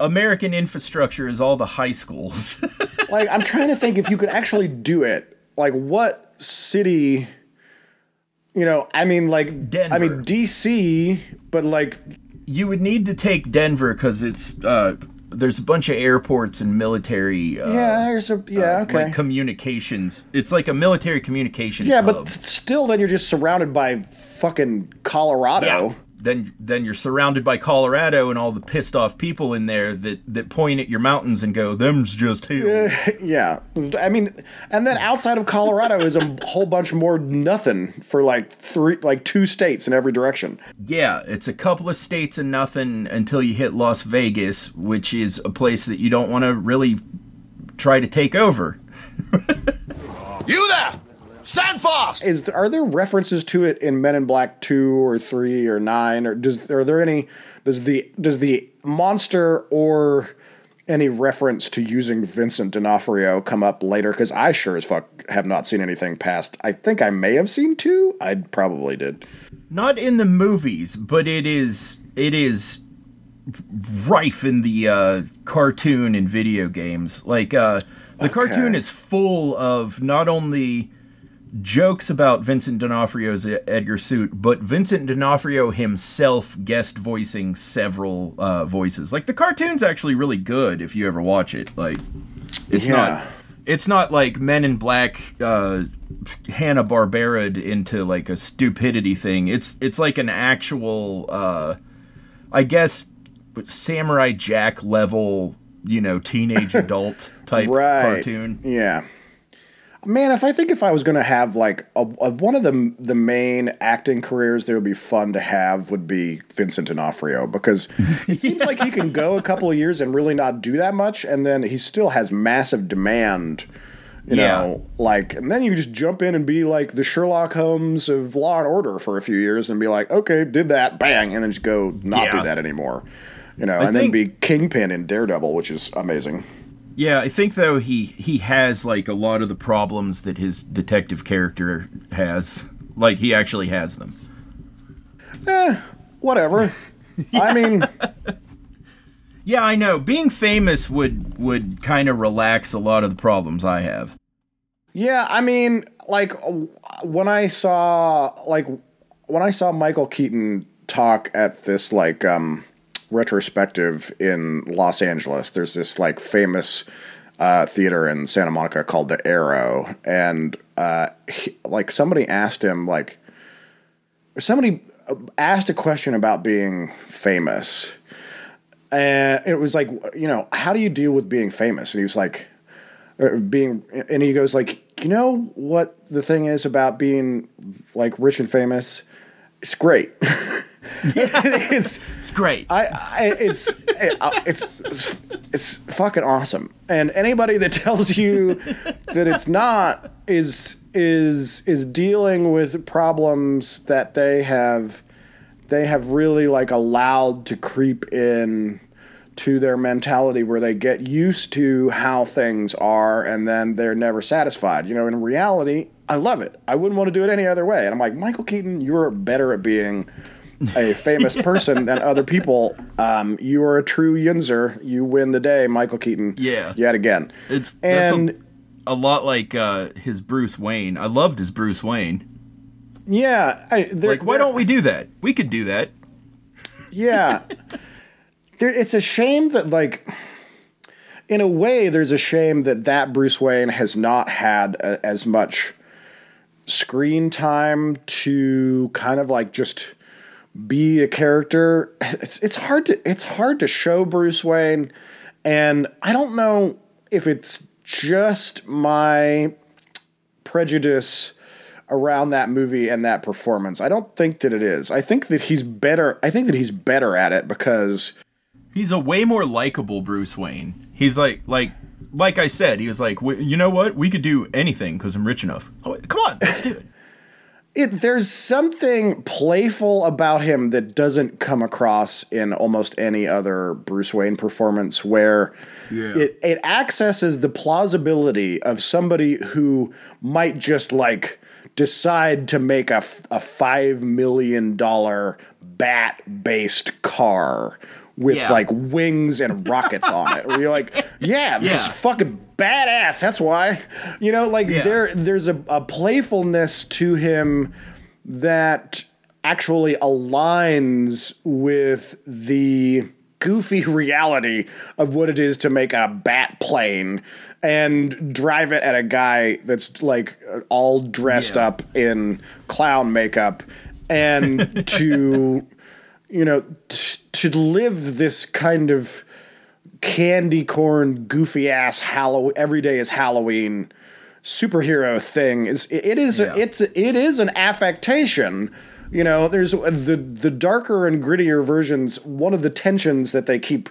American infrastructure is all the high schools. [LAUGHS] Like I'm trying to think if you could actually do it. Like what city? You know, I mean, like Denver. I mean DC, but like you would need to take Denver because it's uh, there's a bunch of airports and military. Uh, yeah, there's a yeah, okay. Like communications, it's like a military communications. Yeah, hub. but still, then you're just surrounded by fucking Colorado. Yeah. Then then you're surrounded by Colorado and all the pissed off people in there that that point at your mountains and go, "Them's just hills." Yeah, I mean, and then outside of Colorado is a whole bunch more nothing for like three, like two states in every direction. yeah, it's a couple of states and nothing until you hit Las Vegas, which is a place that you don't want to really try to take over. [LAUGHS] You there! Stand fast! Is are there references to it in Men in Black two or three or nine or does are there any does the does the monster or any reference to using Vincent D'Onofrio come up later? Because I sure as fuck have not seen anything past. I think I may have seen two. I probably did. not in the movies, but it is it is rife in the uh, cartoon and video games. Like uh, the cartoon is full of not only jokes about Vincent D'Onofrio's Edgar suit, but Vincent D'Onofrio himself guest voicing several uh, voices. Like the cartoon's actually really good if you ever watch it. Like it's Yeah. not it's not like Men in Black uh Hanna Barbera into like a stupidity thing. It's it's like an actual uh I guess Samurai Jack level, you know, teenage adult [LAUGHS] type right. cartoon. Yeah. Man, if I think if I was going to have like a, a, one of the the main acting careers that would be fun to have would be Vincent D'Onofrio because [LAUGHS] it seems like he can go a couple of years and really not do that much, and then he still has massive demand. You Yeah. know, like, and then you just jump in and be like the Sherlock Holmes of Law and Order for a few years, and be like, okay, did that, bang, and then just go not Yeah. do that anymore. You know, I and then be Kingpin in Daredevil, which is amazing. Yeah, I think though he he has like a lot of the problems that his detective character has. Like he actually has them. Eh, Whatever. [LAUGHS] I mean. Yeah, I know. Being famous would would kind of relax a lot of the problems I have. Yeah, I mean, like when I saw like when I saw Michael Keaton talk at this like um retrospective in Los Angeles, there's this like famous uh, theater in Santa Monica called the Aero, and uh, he, like somebody asked him like somebody asked a question about being famous, and it was like you know how do you deal with being famous, and he was like being and he goes like you know what the thing is about being like rich and famous? It's great [LAUGHS] it's It's great. I, I it's it, uh, it's it's it's fucking awesome and anybody that tells you that it's not is is is dealing with problems that they have they have really like allowed to creep in to their mentality where they get used to how things are and then they're never satisfied. You know, in reality, I love it. I wouldn't want to do it any other way. And I'm like, Michael Keaton, you're better at being a famous person than other people. Um, you are a true yinzer. You win the day, Michael Keaton. Yeah. Yet again. it's that's and a, a lot like uh, his Bruce Wayne. I loved his Bruce Wayne. yeah, I, there- Like, why there- don't we do that? We could do that. Yeah. [LAUGHS] there, it's a shame that, like, in a way, there's a shame that that Bruce Wayne has not had a, as much screen time to kind of like just be a character. It's, it's hard to it's hard to show Bruce Wayne, and I don't know if it's just my prejudice around that movie and that performance. I don't think that it is. I think that he's better. I think that he's better at it because He's a way more likable Bruce Wayne. He's like like like I said, he was like, "W- you know what? We could do anything because I'm rich enough. Oh, come on, let's do it. It there's something playful about him that doesn't come across in almost any other Bruce Wayne performance where it it accesses the plausibility of somebody who might just like decide to make a, a 5 million dollar bat based car with Yeah. like wings and rockets on it. Where you're like, [LAUGHS] yeah, this Yeah. fucking badass. That's why. You know, like Yeah. there there's a, a playfulness to him that actually aligns with the goofy [LAUGHS] reality of what it is to make a bat plane and drive it at a guy that's like all dressed Yeah. up in clown makeup and [LAUGHS] to you know t- to live this kind of candy corn goofy ass Halloween every day is Halloween superhero thing is it it is Yeah. it's it is an affectation you know there's the the darker and grittier versions one of the tensions that they keep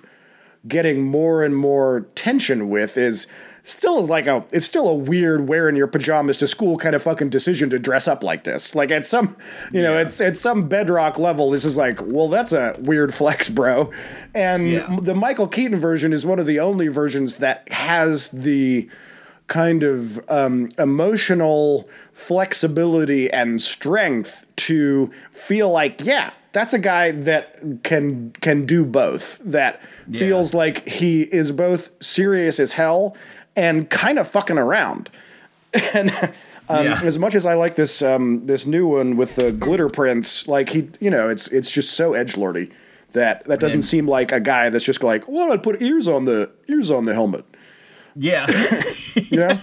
getting more and more tension with is still like a it's still a weird wearing your pajamas to school kind of fucking decision to dress up like this like at some you know it's at some bedrock level this is like well that's a weird [LAUGHS] flex bro and Yeah. the michael keaton version is one of the only versions that has the kind of um, emotional flexibility and strength to feel like, yeah, that's a guy that can can do both. That feels like he is both serious as hell and kind of fucking around. [LAUGHS] And Um, Yeah. As much as I like this um, this new one with the glitter prints, like he, you know, it's it's just so edge lordy that that doesn't And- seem like a guy that's just like, well, I'd put ears on the ears on the helmet. Yeah. [LAUGHS] Know?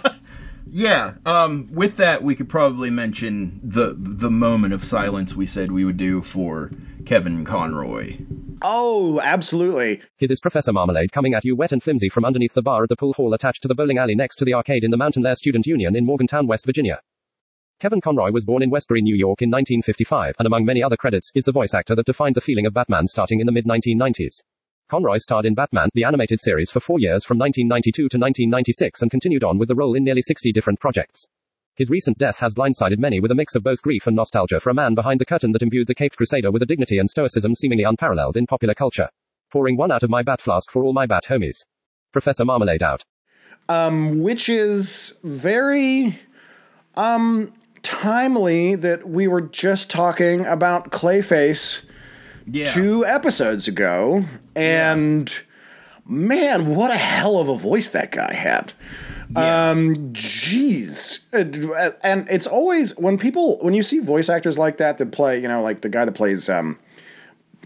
Yeah. Um, with that, we could probably mention the the moment of silence we said we would do for Kevin Conroy. oh, absolutely. His is Professor Marmalade coming at you wet and flimsy from underneath the bar at the pool hall attached to the bowling alley next to the arcade in the Mountain Lair Student Union in Morgantown, West Virginia. Kevin Conroy was born in Westbury, New York in 1955, and among many other credits, is the voice actor that defined the feeling of Batman starting in the mid 1990s. Conroy starred in Batman, the animated series, for four years from 1992 to 1996 and continued on with the role in nearly 60 different projects. His recent death has blindsided many with a mix of both grief and nostalgia for a man behind the curtain that imbued the Caped Crusader with a dignity and stoicism seemingly unparalleled in popular culture. Pouring one out of my bat flask for all my bat homies. Professor Marmalade out. Um, which is very um timely that we were just talking about Clayface Yeah. two episodes ago and man what a hell of a voice that guy had um jeez Uh, and it's always when people when you see voice actors like that that play you know like the guy that plays um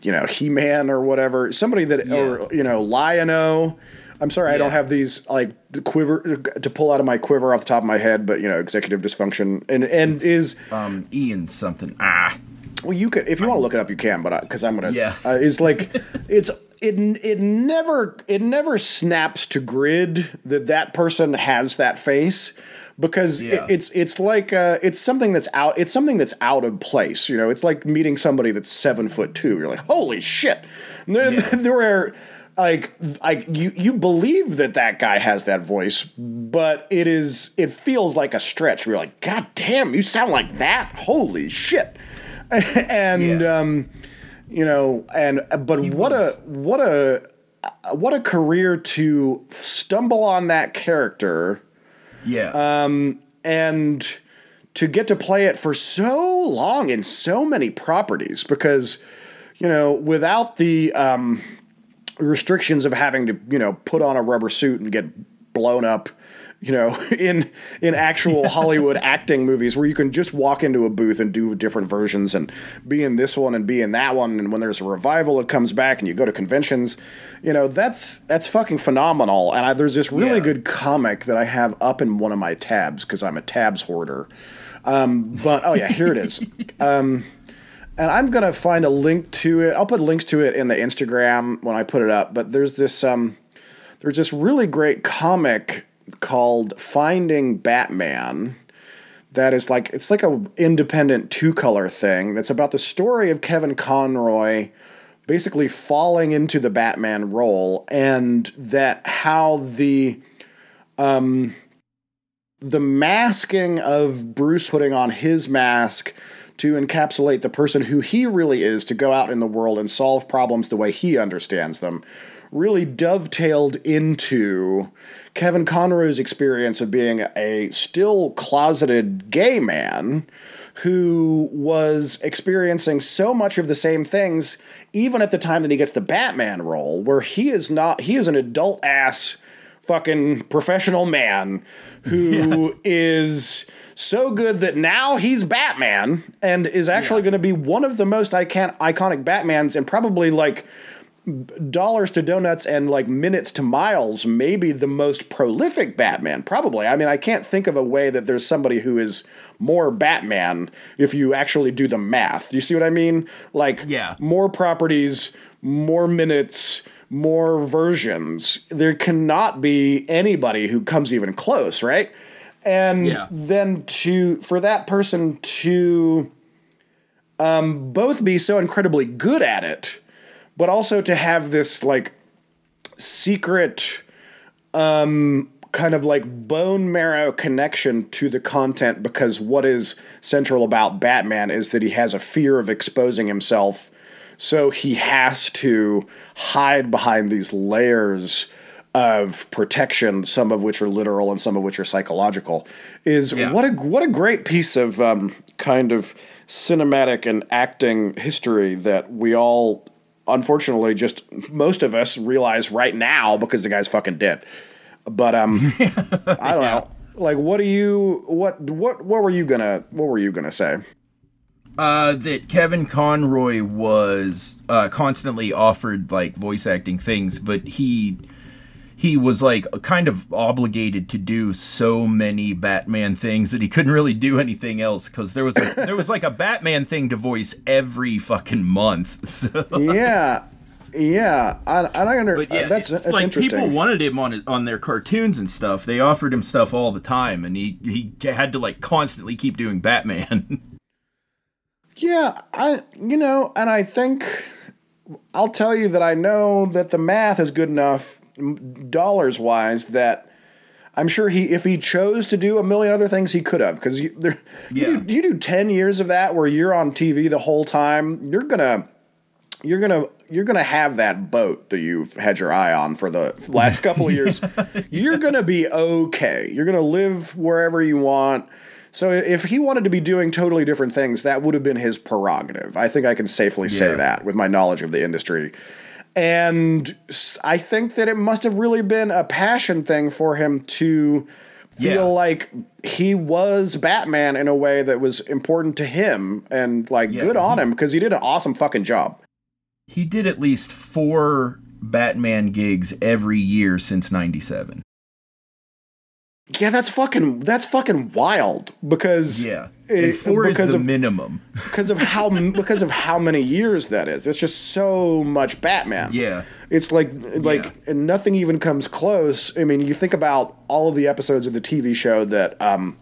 you know he-man or whatever somebody that or you know lion-o i'm sorry i don't have these like quiver to pull out of my quiver off the top of my head but you know executive dysfunction and and is Um, Ian something. Ah. well, you could if you want to look it up, you can, but because I'm gonna, Yeah. uh, it's like it's it it never it never snaps to grid that that person has that face because it- it's it's like uh, it's something that's out it's something that's out of place. You know, it's like meeting somebody that's seven foot two. You're like, holy shit! There, [LAUGHS] there are like like you you believe that that guy has that voice, but it is it feels like a stretch. You're like, god damn, you sound like that. Holy shit! [LAUGHS] and Yeah. um, you know, and but what was- a what a what a career to stumble on that character Yeah. Uh, and to get to play it for so long in so many properties because you know without the um, restrictions of having to you know put on a rubber suit and get blown up you know [LAUGHS] in in actual hollywood acting movies where you can just walk into a booth and do different versions and be in this one and be in that one and when there's a revival it comes back and you go to conventions you know that's that's fucking phenomenal and I, there's this really Yeah. good comic that i have up in one of my tabs because i'm a tabs hoarder um, but oh yeah here it is [LAUGHS] and I'm gonna find a link to it. I'll put links to it in the Instagram when I put it up. But there's this um, there's this really great comic called Finding Batman. That is like it's like a independent two color thing. That's about the story of Kevin Conroy basically falling into the Batman role and that how the um the masking of Bruce putting on his mask to encapsulate the person who he really is to go out in the world and solve problems the way he understands them really dovetailed into Kevin Conroy's experience of being a still closeted gay man who was experiencing so much of the same things even at the time that he gets the Batman role where he is not he is an adult ass fucking professional man who [LAUGHS] is so good that now he's Batman and is actually going to be one of the most icon- iconic Batmans and probably like dollars to donuts and like minutes to miles maybe the most prolific batman probably. I mean i can't think of a way that there's somebody who is more batman if you actually do the math. You see what i mean? Like Yeah. more properties more minutes more versions. There cannot be anybody who comes even close right? And Yeah. then to for that person to um, both be so incredibly good at it but also to have this like secret um kind of like bone marrow connection to the content because what is central about Batman is that he has a fear of exposing himself so he has to hide behind these layers of protection some of which are literal and some of which are psychological is Yeah. what a what a great piece of um, kind of cinematic and acting history that we all unfortunately just most of us realize right now because the guy's fucking dead. But um [LAUGHS] I don't know. Like, what do you what what what were you gonna what were you gonna say? Uh, that Kevin Conroy was uh, constantly offered like voice acting things, but he he was like kind of obligated to do so many Batman things that he couldn't really do anything else because there was a, [LAUGHS] there was like a Batman thing to voice every fucking month. [LAUGHS] So. Yeah, yeah, I, I under. But yeah, uh, that's that's like interesting. people wanted him on on their cartoons and stuff. They offered him stuff all the time, and he he had to like constantly keep doing Batman. [LAUGHS] Yeah, I you know, and I think I'll tell you that I know that the math is good enough dollars wise that I'm sure he if he chose to do a million other things he could have because you there Yeah. you, do, you do 10 years of that where you're on TV the whole time you're to you're to you're to have that boat that you've had your eye on for the last couple of years [LAUGHS] you're to be okay you're to live wherever you want so if he wanted to be doing totally different things, that would have been his prerogative. I think I can safely say that with my knowledge of the industry. And I think that it must have really been a passion thing for him to feel Yeah. like he was Batman in a way that was important to him and like Yeah, good on him because he did an awesome fucking job. he did at least four Batman gigs every year since '97. Yeah, that's fucking that's fucking wild because Yeah, and four is because the of minimum. because of how [LAUGHS] because of how many years that is. It's just so much Batman. Yeah. It's like like and nothing even comes close. I mean, you think about all of the episodes of the TV show that um,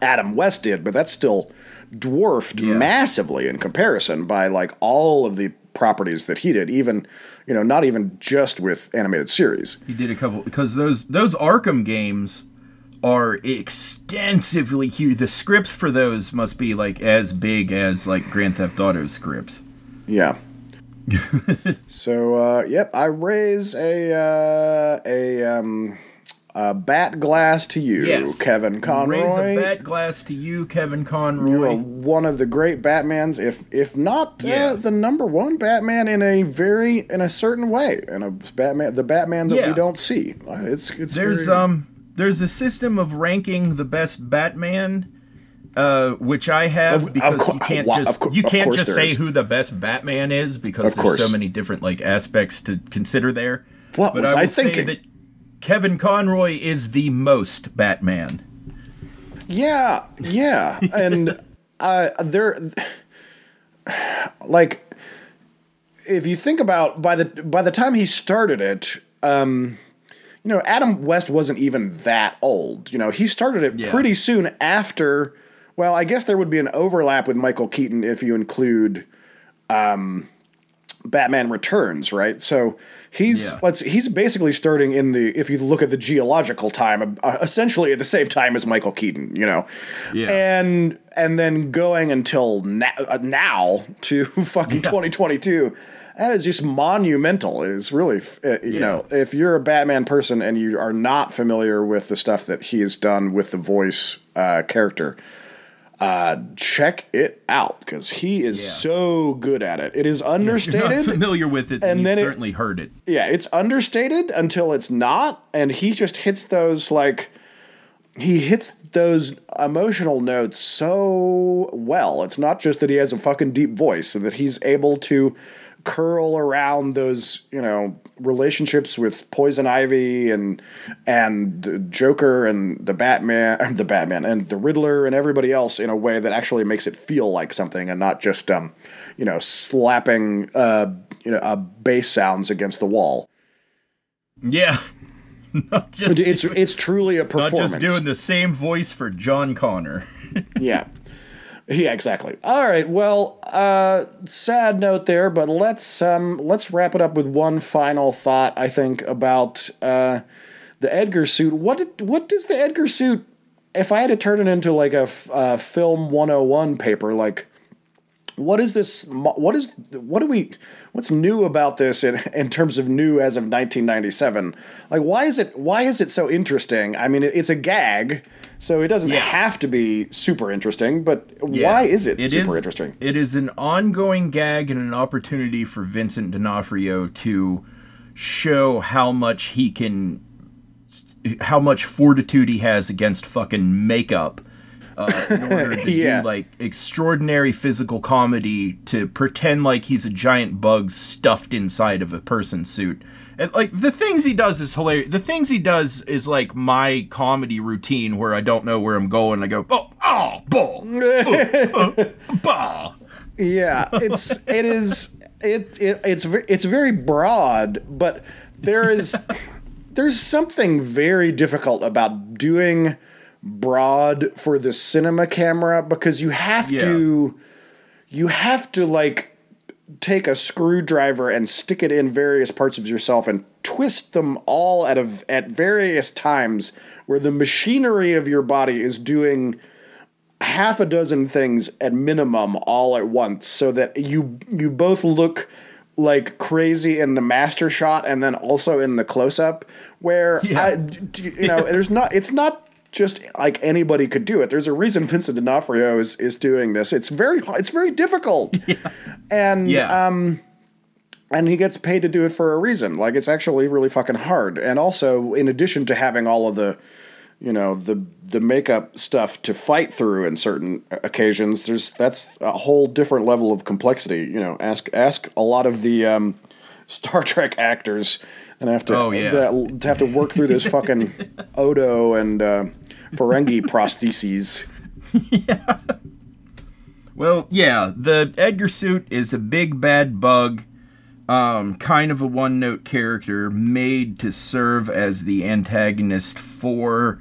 Adam West did, but that's still dwarfed Yeah. massively in comparison by like all of the properties that he did. Even you know, not even just with animated series. He did a couple because those those Arkham games are extensively huge. The scripts for those must be like as big as like Grand Theft Auto scripts. Yeah. [LAUGHS] so uh, yep, I raise a uh, a um, a bat glass to you, Yes, Kevin Conroy. Raise a bat glass to you, Kevin Conroy. You are one of the great Batmans, if if not Yeah. uh, the number one Batman in a very in a certain way, and a Batman, the Batman that we don't see. Uh, It's it's There's very- um there's a system of ranking the best Batman. Uh, which I have Of- of because you can't just cour- you can't just say is. who the best Batman is because Of there's course. so many different like aspects to consider there. What but was I, I thinking? that Kevin Conroy is the most Batman. Yeah, yeah, and [LAUGHS] uh, there, like, if you think about by the by the time he started it, um, you know, Adam West wasn't even that old. You know, he started it Yeah. pretty soon after. Well, I guess there would be an overlap with Michael Keaton if you include um, Batman Returns, right? So he's Yeah. let's he's basically starting in the if you look at the geological time, uh, essentially at the same time as Michael Keaton, you know, Yeah. and and then going until na- uh, now to [LAUGHS] fucking 2022. That is just monumental. It's really, uh, you Yeah. know, if you're a Batman person and you are not familiar with the stuff that he has done with the voice uh, character, uh, check it out because he is Yeah. so good at it. It is If you're not understated. familiar with it, and then then it- certainly heard it. yeah, it's understated until it's not, and he just hits those like he hits those emotional notes so well. It's not just that he has a fucking deep voice and that he's able to curl around those, you know, relationships with Poison Ivy and and the Joker and the Batman, [LAUGHS] the Batman and the Riddler and everybody else in a way that actually makes it feel like something and not just um, you know, slapping uh, you know, uh, bass sounds against the wall. Yeah. [LAUGHS] not just It's it's truly a performance. not just doing the same voice for John Connor. yeah. [LAUGHS] Yeah, exactly. All right. Well, uh, sad note there, but let's um, let's wrap it up with one final thought. I think about uh, the Edgar suit. What did, what does the Edgar suit? If I had to turn it into like a f- uh, film 101 paper, like what is this? What is what do we? What's new about this in in terms of new as of 1997? Like, why is it why is it so interesting? I mean, it, it's a gag, so it doesn't have to be super interesting. But why is it, super interesting? It is an ongoing gag and an opportunity for Vincent D'Onofrio to show how much he can how much fortitude he has against fucking makeup. Uh, in [LAUGHS] order to Yeah. do like extraordinary physical comedy to pretend like he's a giant bug stuffed inside of a person's suit. And like the things he does is hilarious. The things he does is like my comedy routine where I don't know where I'm going. I go, oh, oh, ball, uh, uh, bah. Yeah, it's it is it, it it's it's very broad, but there is [LAUGHS] there's something very difficult about doing broad for the cinema camera because you have Yeah. to you have to like take a screwdriver and stick it in various parts of yourself and twist them all at a, at various times where the machinery of your body is doing half a dozen things at minimum all at once so that you you both look like crazy in the master shot and then also in the close up where Yeah. I, you know there's not it's not just like anybody could do it. There's a reason Vincent D'Onofrio is is doing this. It's very it's very difficult. [LAUGHS] And Yeah. um and he gets paid to do it for a reason. Like it's actually really fucking hard. And also in addition to having all of the you know the the makeup stuff to fight through in certain occasions there's that's a whole different level of complexity you know. Ask ask a lot of the um, star [LAUGHS] trek actors and have to Oh, yeah. that- to have to work through those fucking [LAUGHS] odo and uh, ferengi prostheses [LAUGHS] Well, yeah, the Edgar suit is a big bad bug, um, kind of a one note character made to serve as the antagonist for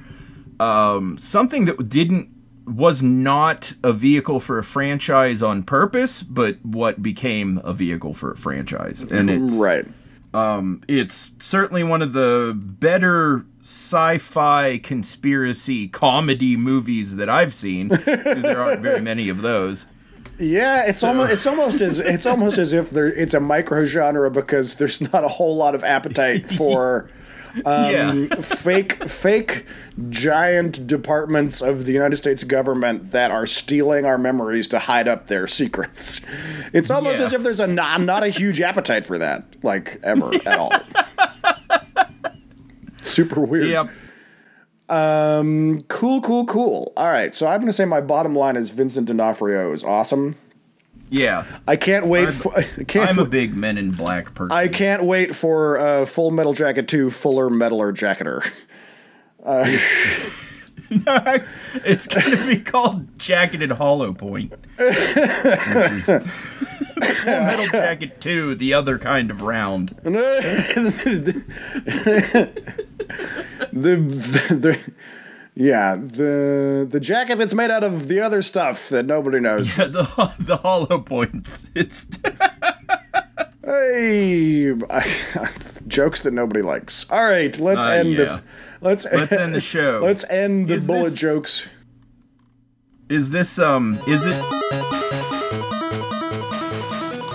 um, something that didn't was not a vehicle for a franchise on purpose, but what became a vehicle for a franchise. And it's right Um, it's certainly one of the better sci-fi conspiracy comedy movies that I've seen. [LAUGHS] there aren't very many of those. Yeah, it's almost it's almost as it's almost as if there it's a micro genre because there's not a whole lot of appetite [LAUGHS] for um, Yeah. [LAUGHS] fake fake giant departments of the United States government that are stealing our memories to hide up their secrets. It's almost Yeah. as if there's a not, not a huge appetite for that, like ever [LAUGHS] at all. Super weird. Yep. Um, Cool, cool, cool. All right, so I'm going to say my bottom line is Vincent D'Onofrio is awesome. Yeah. I can't wait. I'm- for, [LAUGHS] I can't I'm a big Men in Black person. I can't wait for uh, Full Metal Jacket 2 Fuller Metaler Jacketer. [LAUGHS] [LAUGHS] it's going to be called Jacketed Hollow Point. Is Full Metal Jacket 2, the other kind of round. the, the, the yeah the the jacket that's made out of the other stuff that nobody knows. Yeah, the, [LAUGHS] the hollow points. [LAUGHS] It's hey, jokes that nobody likes. All right, let's Uh, end yeah. the let's Let's end the [LAUGHS] show. let's end the Is bullet this- jokes. is this um is it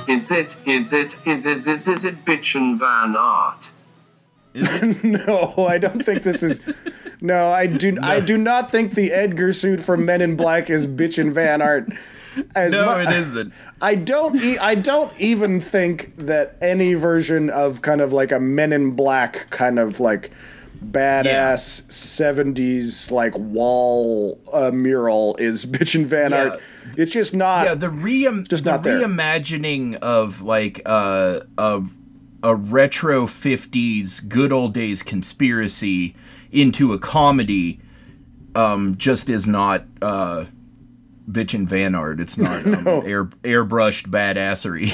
Is it, is it, is is is is it bitchin' Van Art? No, I don't think this is. No, I do. [LAUGHS] I do not think the Edgar suit from Men in Black is bitchin' Van Art. As No, mu- it isn't. I don't. E- I don't even think that any version of kind of like a Men in Black kind of like badass '70s like wall uh, mural is bitchin' Van Yeah. Art. It's just not. Yeah, the re Just the not there. reimagining of like uh, a a retro '50s good old days conspiracy into a comedy um, just is not uh, bitchin' Van Art. It's not [LAUGHS] um, air airbrushed badassery.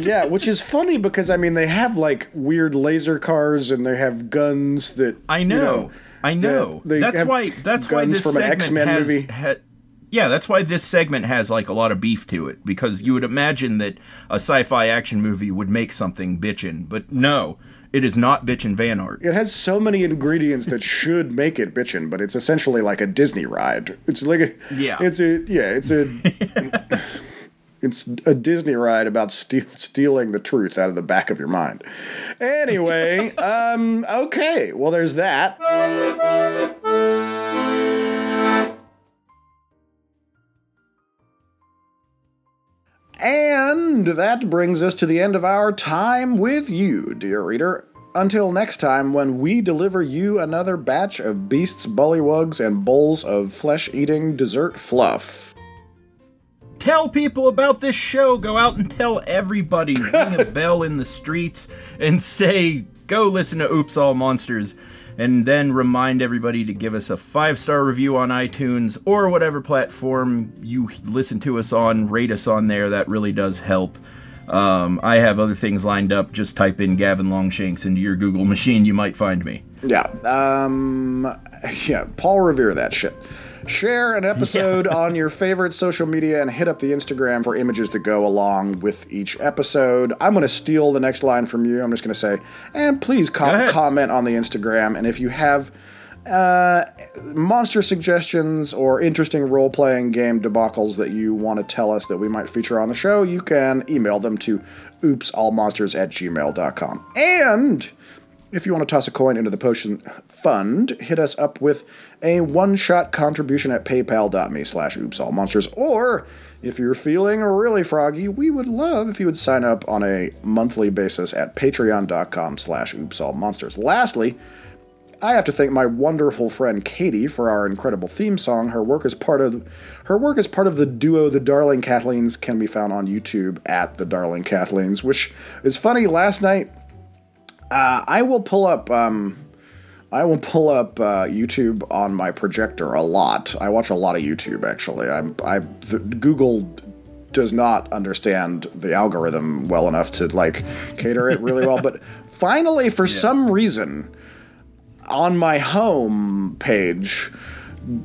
[LAUGHS] yeah, which is funny because I mean they have like weird laser cars and they have guns that I you know, I know. they that's why. That's why this from an segment X-Men has. movie. ha- yeah, that's why this segment has like a lot of beef to it because you would imagine that a sci-fi action movie would make something bitchin', but no, it is not bitchin' Van Art. It has so many ingredients that should make it bitchin', but it's essentially like a Disney ride. It's like a Yeah. It's a yeah. It's a [LAUGHS] it's a Disney ride about steal, stealing the truth out of the back of your mind. Anyway, [LAUGHS] um, okay. Well, there's that. [LAUGHS] And that brings us to the end of our time with you, dear reader. until next time when we deliver you another batch of beasts, bullywugs, and bowls of flesh eating dessert fluff. Tell people about this show. Go out and tell everybody. Ring a [LAUGHS] bell in the streets and say, go listen to Oops All Monsters. And then remind everybody to give us a five star review on iTunes or whatever platform you listen to us on. Rate us on there. That really does help. Um, I have other things lined up. Just type in Gavin Longshanks into your Google machine. You might find me. Yeah. Um. [LAUGHS] Yeah. Paul Revere that shit. Share an episode on your favorite social media and hit up the Instagram for images that go along with each episode. I'm going to steal the next line from you. I'm just going to say, and please com- comment on the Instagram. And if you have uh, monster suggestions or interesting role playing game debacles that you want to tell us that we might feature on the show, you can email them to oopsallmonsters at gmail.com. And if you want to toss a coin into the potion fund, hit us up with a one-shot contribution at paypal.me slash oopsallmonsters. Or if you're feeling really froggy, we would love if you would sign up on a monthly basis at patreon.com slash oopsallmonsters. Lastly, I have to thank my wonderful friend Katie for our incredible theme song. Her work is part of her work is part of the duo The Darling Kathleen's can be found on YouTube at The Darling Kathleen's, which is funny. Last night, uh, I will pull up um, I will pull up uh, YouTube on my projector a lot. I watch a lot of YouTube actually. I'm I the, Google does not understand the algorithm well enough to like cater it really well, but [LAUGHS] finally for some reason on my home page,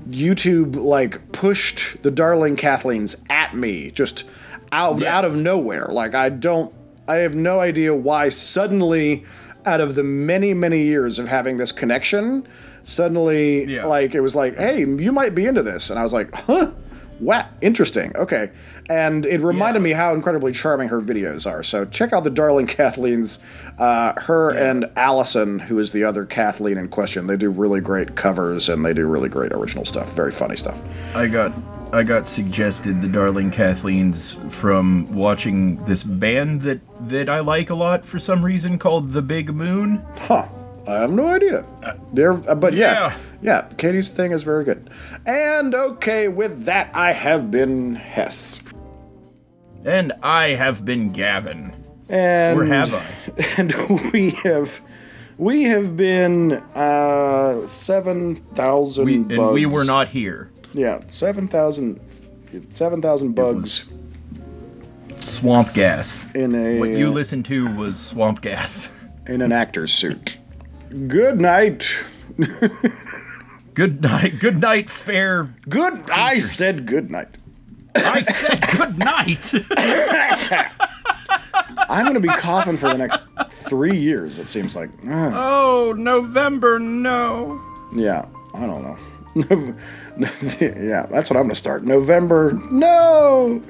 YouTube like pushed the darling Kathleen's at me just out out of nowhere. Like I don't I have no idea why suddenly out of the many many years of having this connection, suddenly like it was like, "Hey, you might be into this." And I was like, "Huh? Wow, interesting. Okay." And it reminded me how incredibly charming her videos are. So check out the darling Kathleen's uh, her and Allison, who is the other Kathleen in question. They do really great covers and they do really great original stuff. Very funny stuff. I got I got suggested the Darling Kathleen's from watching this band that that I like a lot for some reason called The Big Moon. Huh. I have no idea. They're, uh, but yeah, yeah, Katie's thing is very good. And okay, with that, I have been Hess. And I have been Gavin. And Or have I? [LAUGHS] And we have we have been uh seven thousand We, bugs. and we were not here. Yeah, seven thousand seven thousand bugs Swamp gas. in a What you listened to was swamp gas. [LAUGHS] in an actor's suit. Good night. Good night. Good night, fair. Good. I said good night. I said good night. [LAUGHS] I'm going to be coughing for the next three years. It seems like. Oh, November, no. Yeah, I don't know. [LAUGHS] [LAUGHS] yeah, that's what I'm going to start. November. No.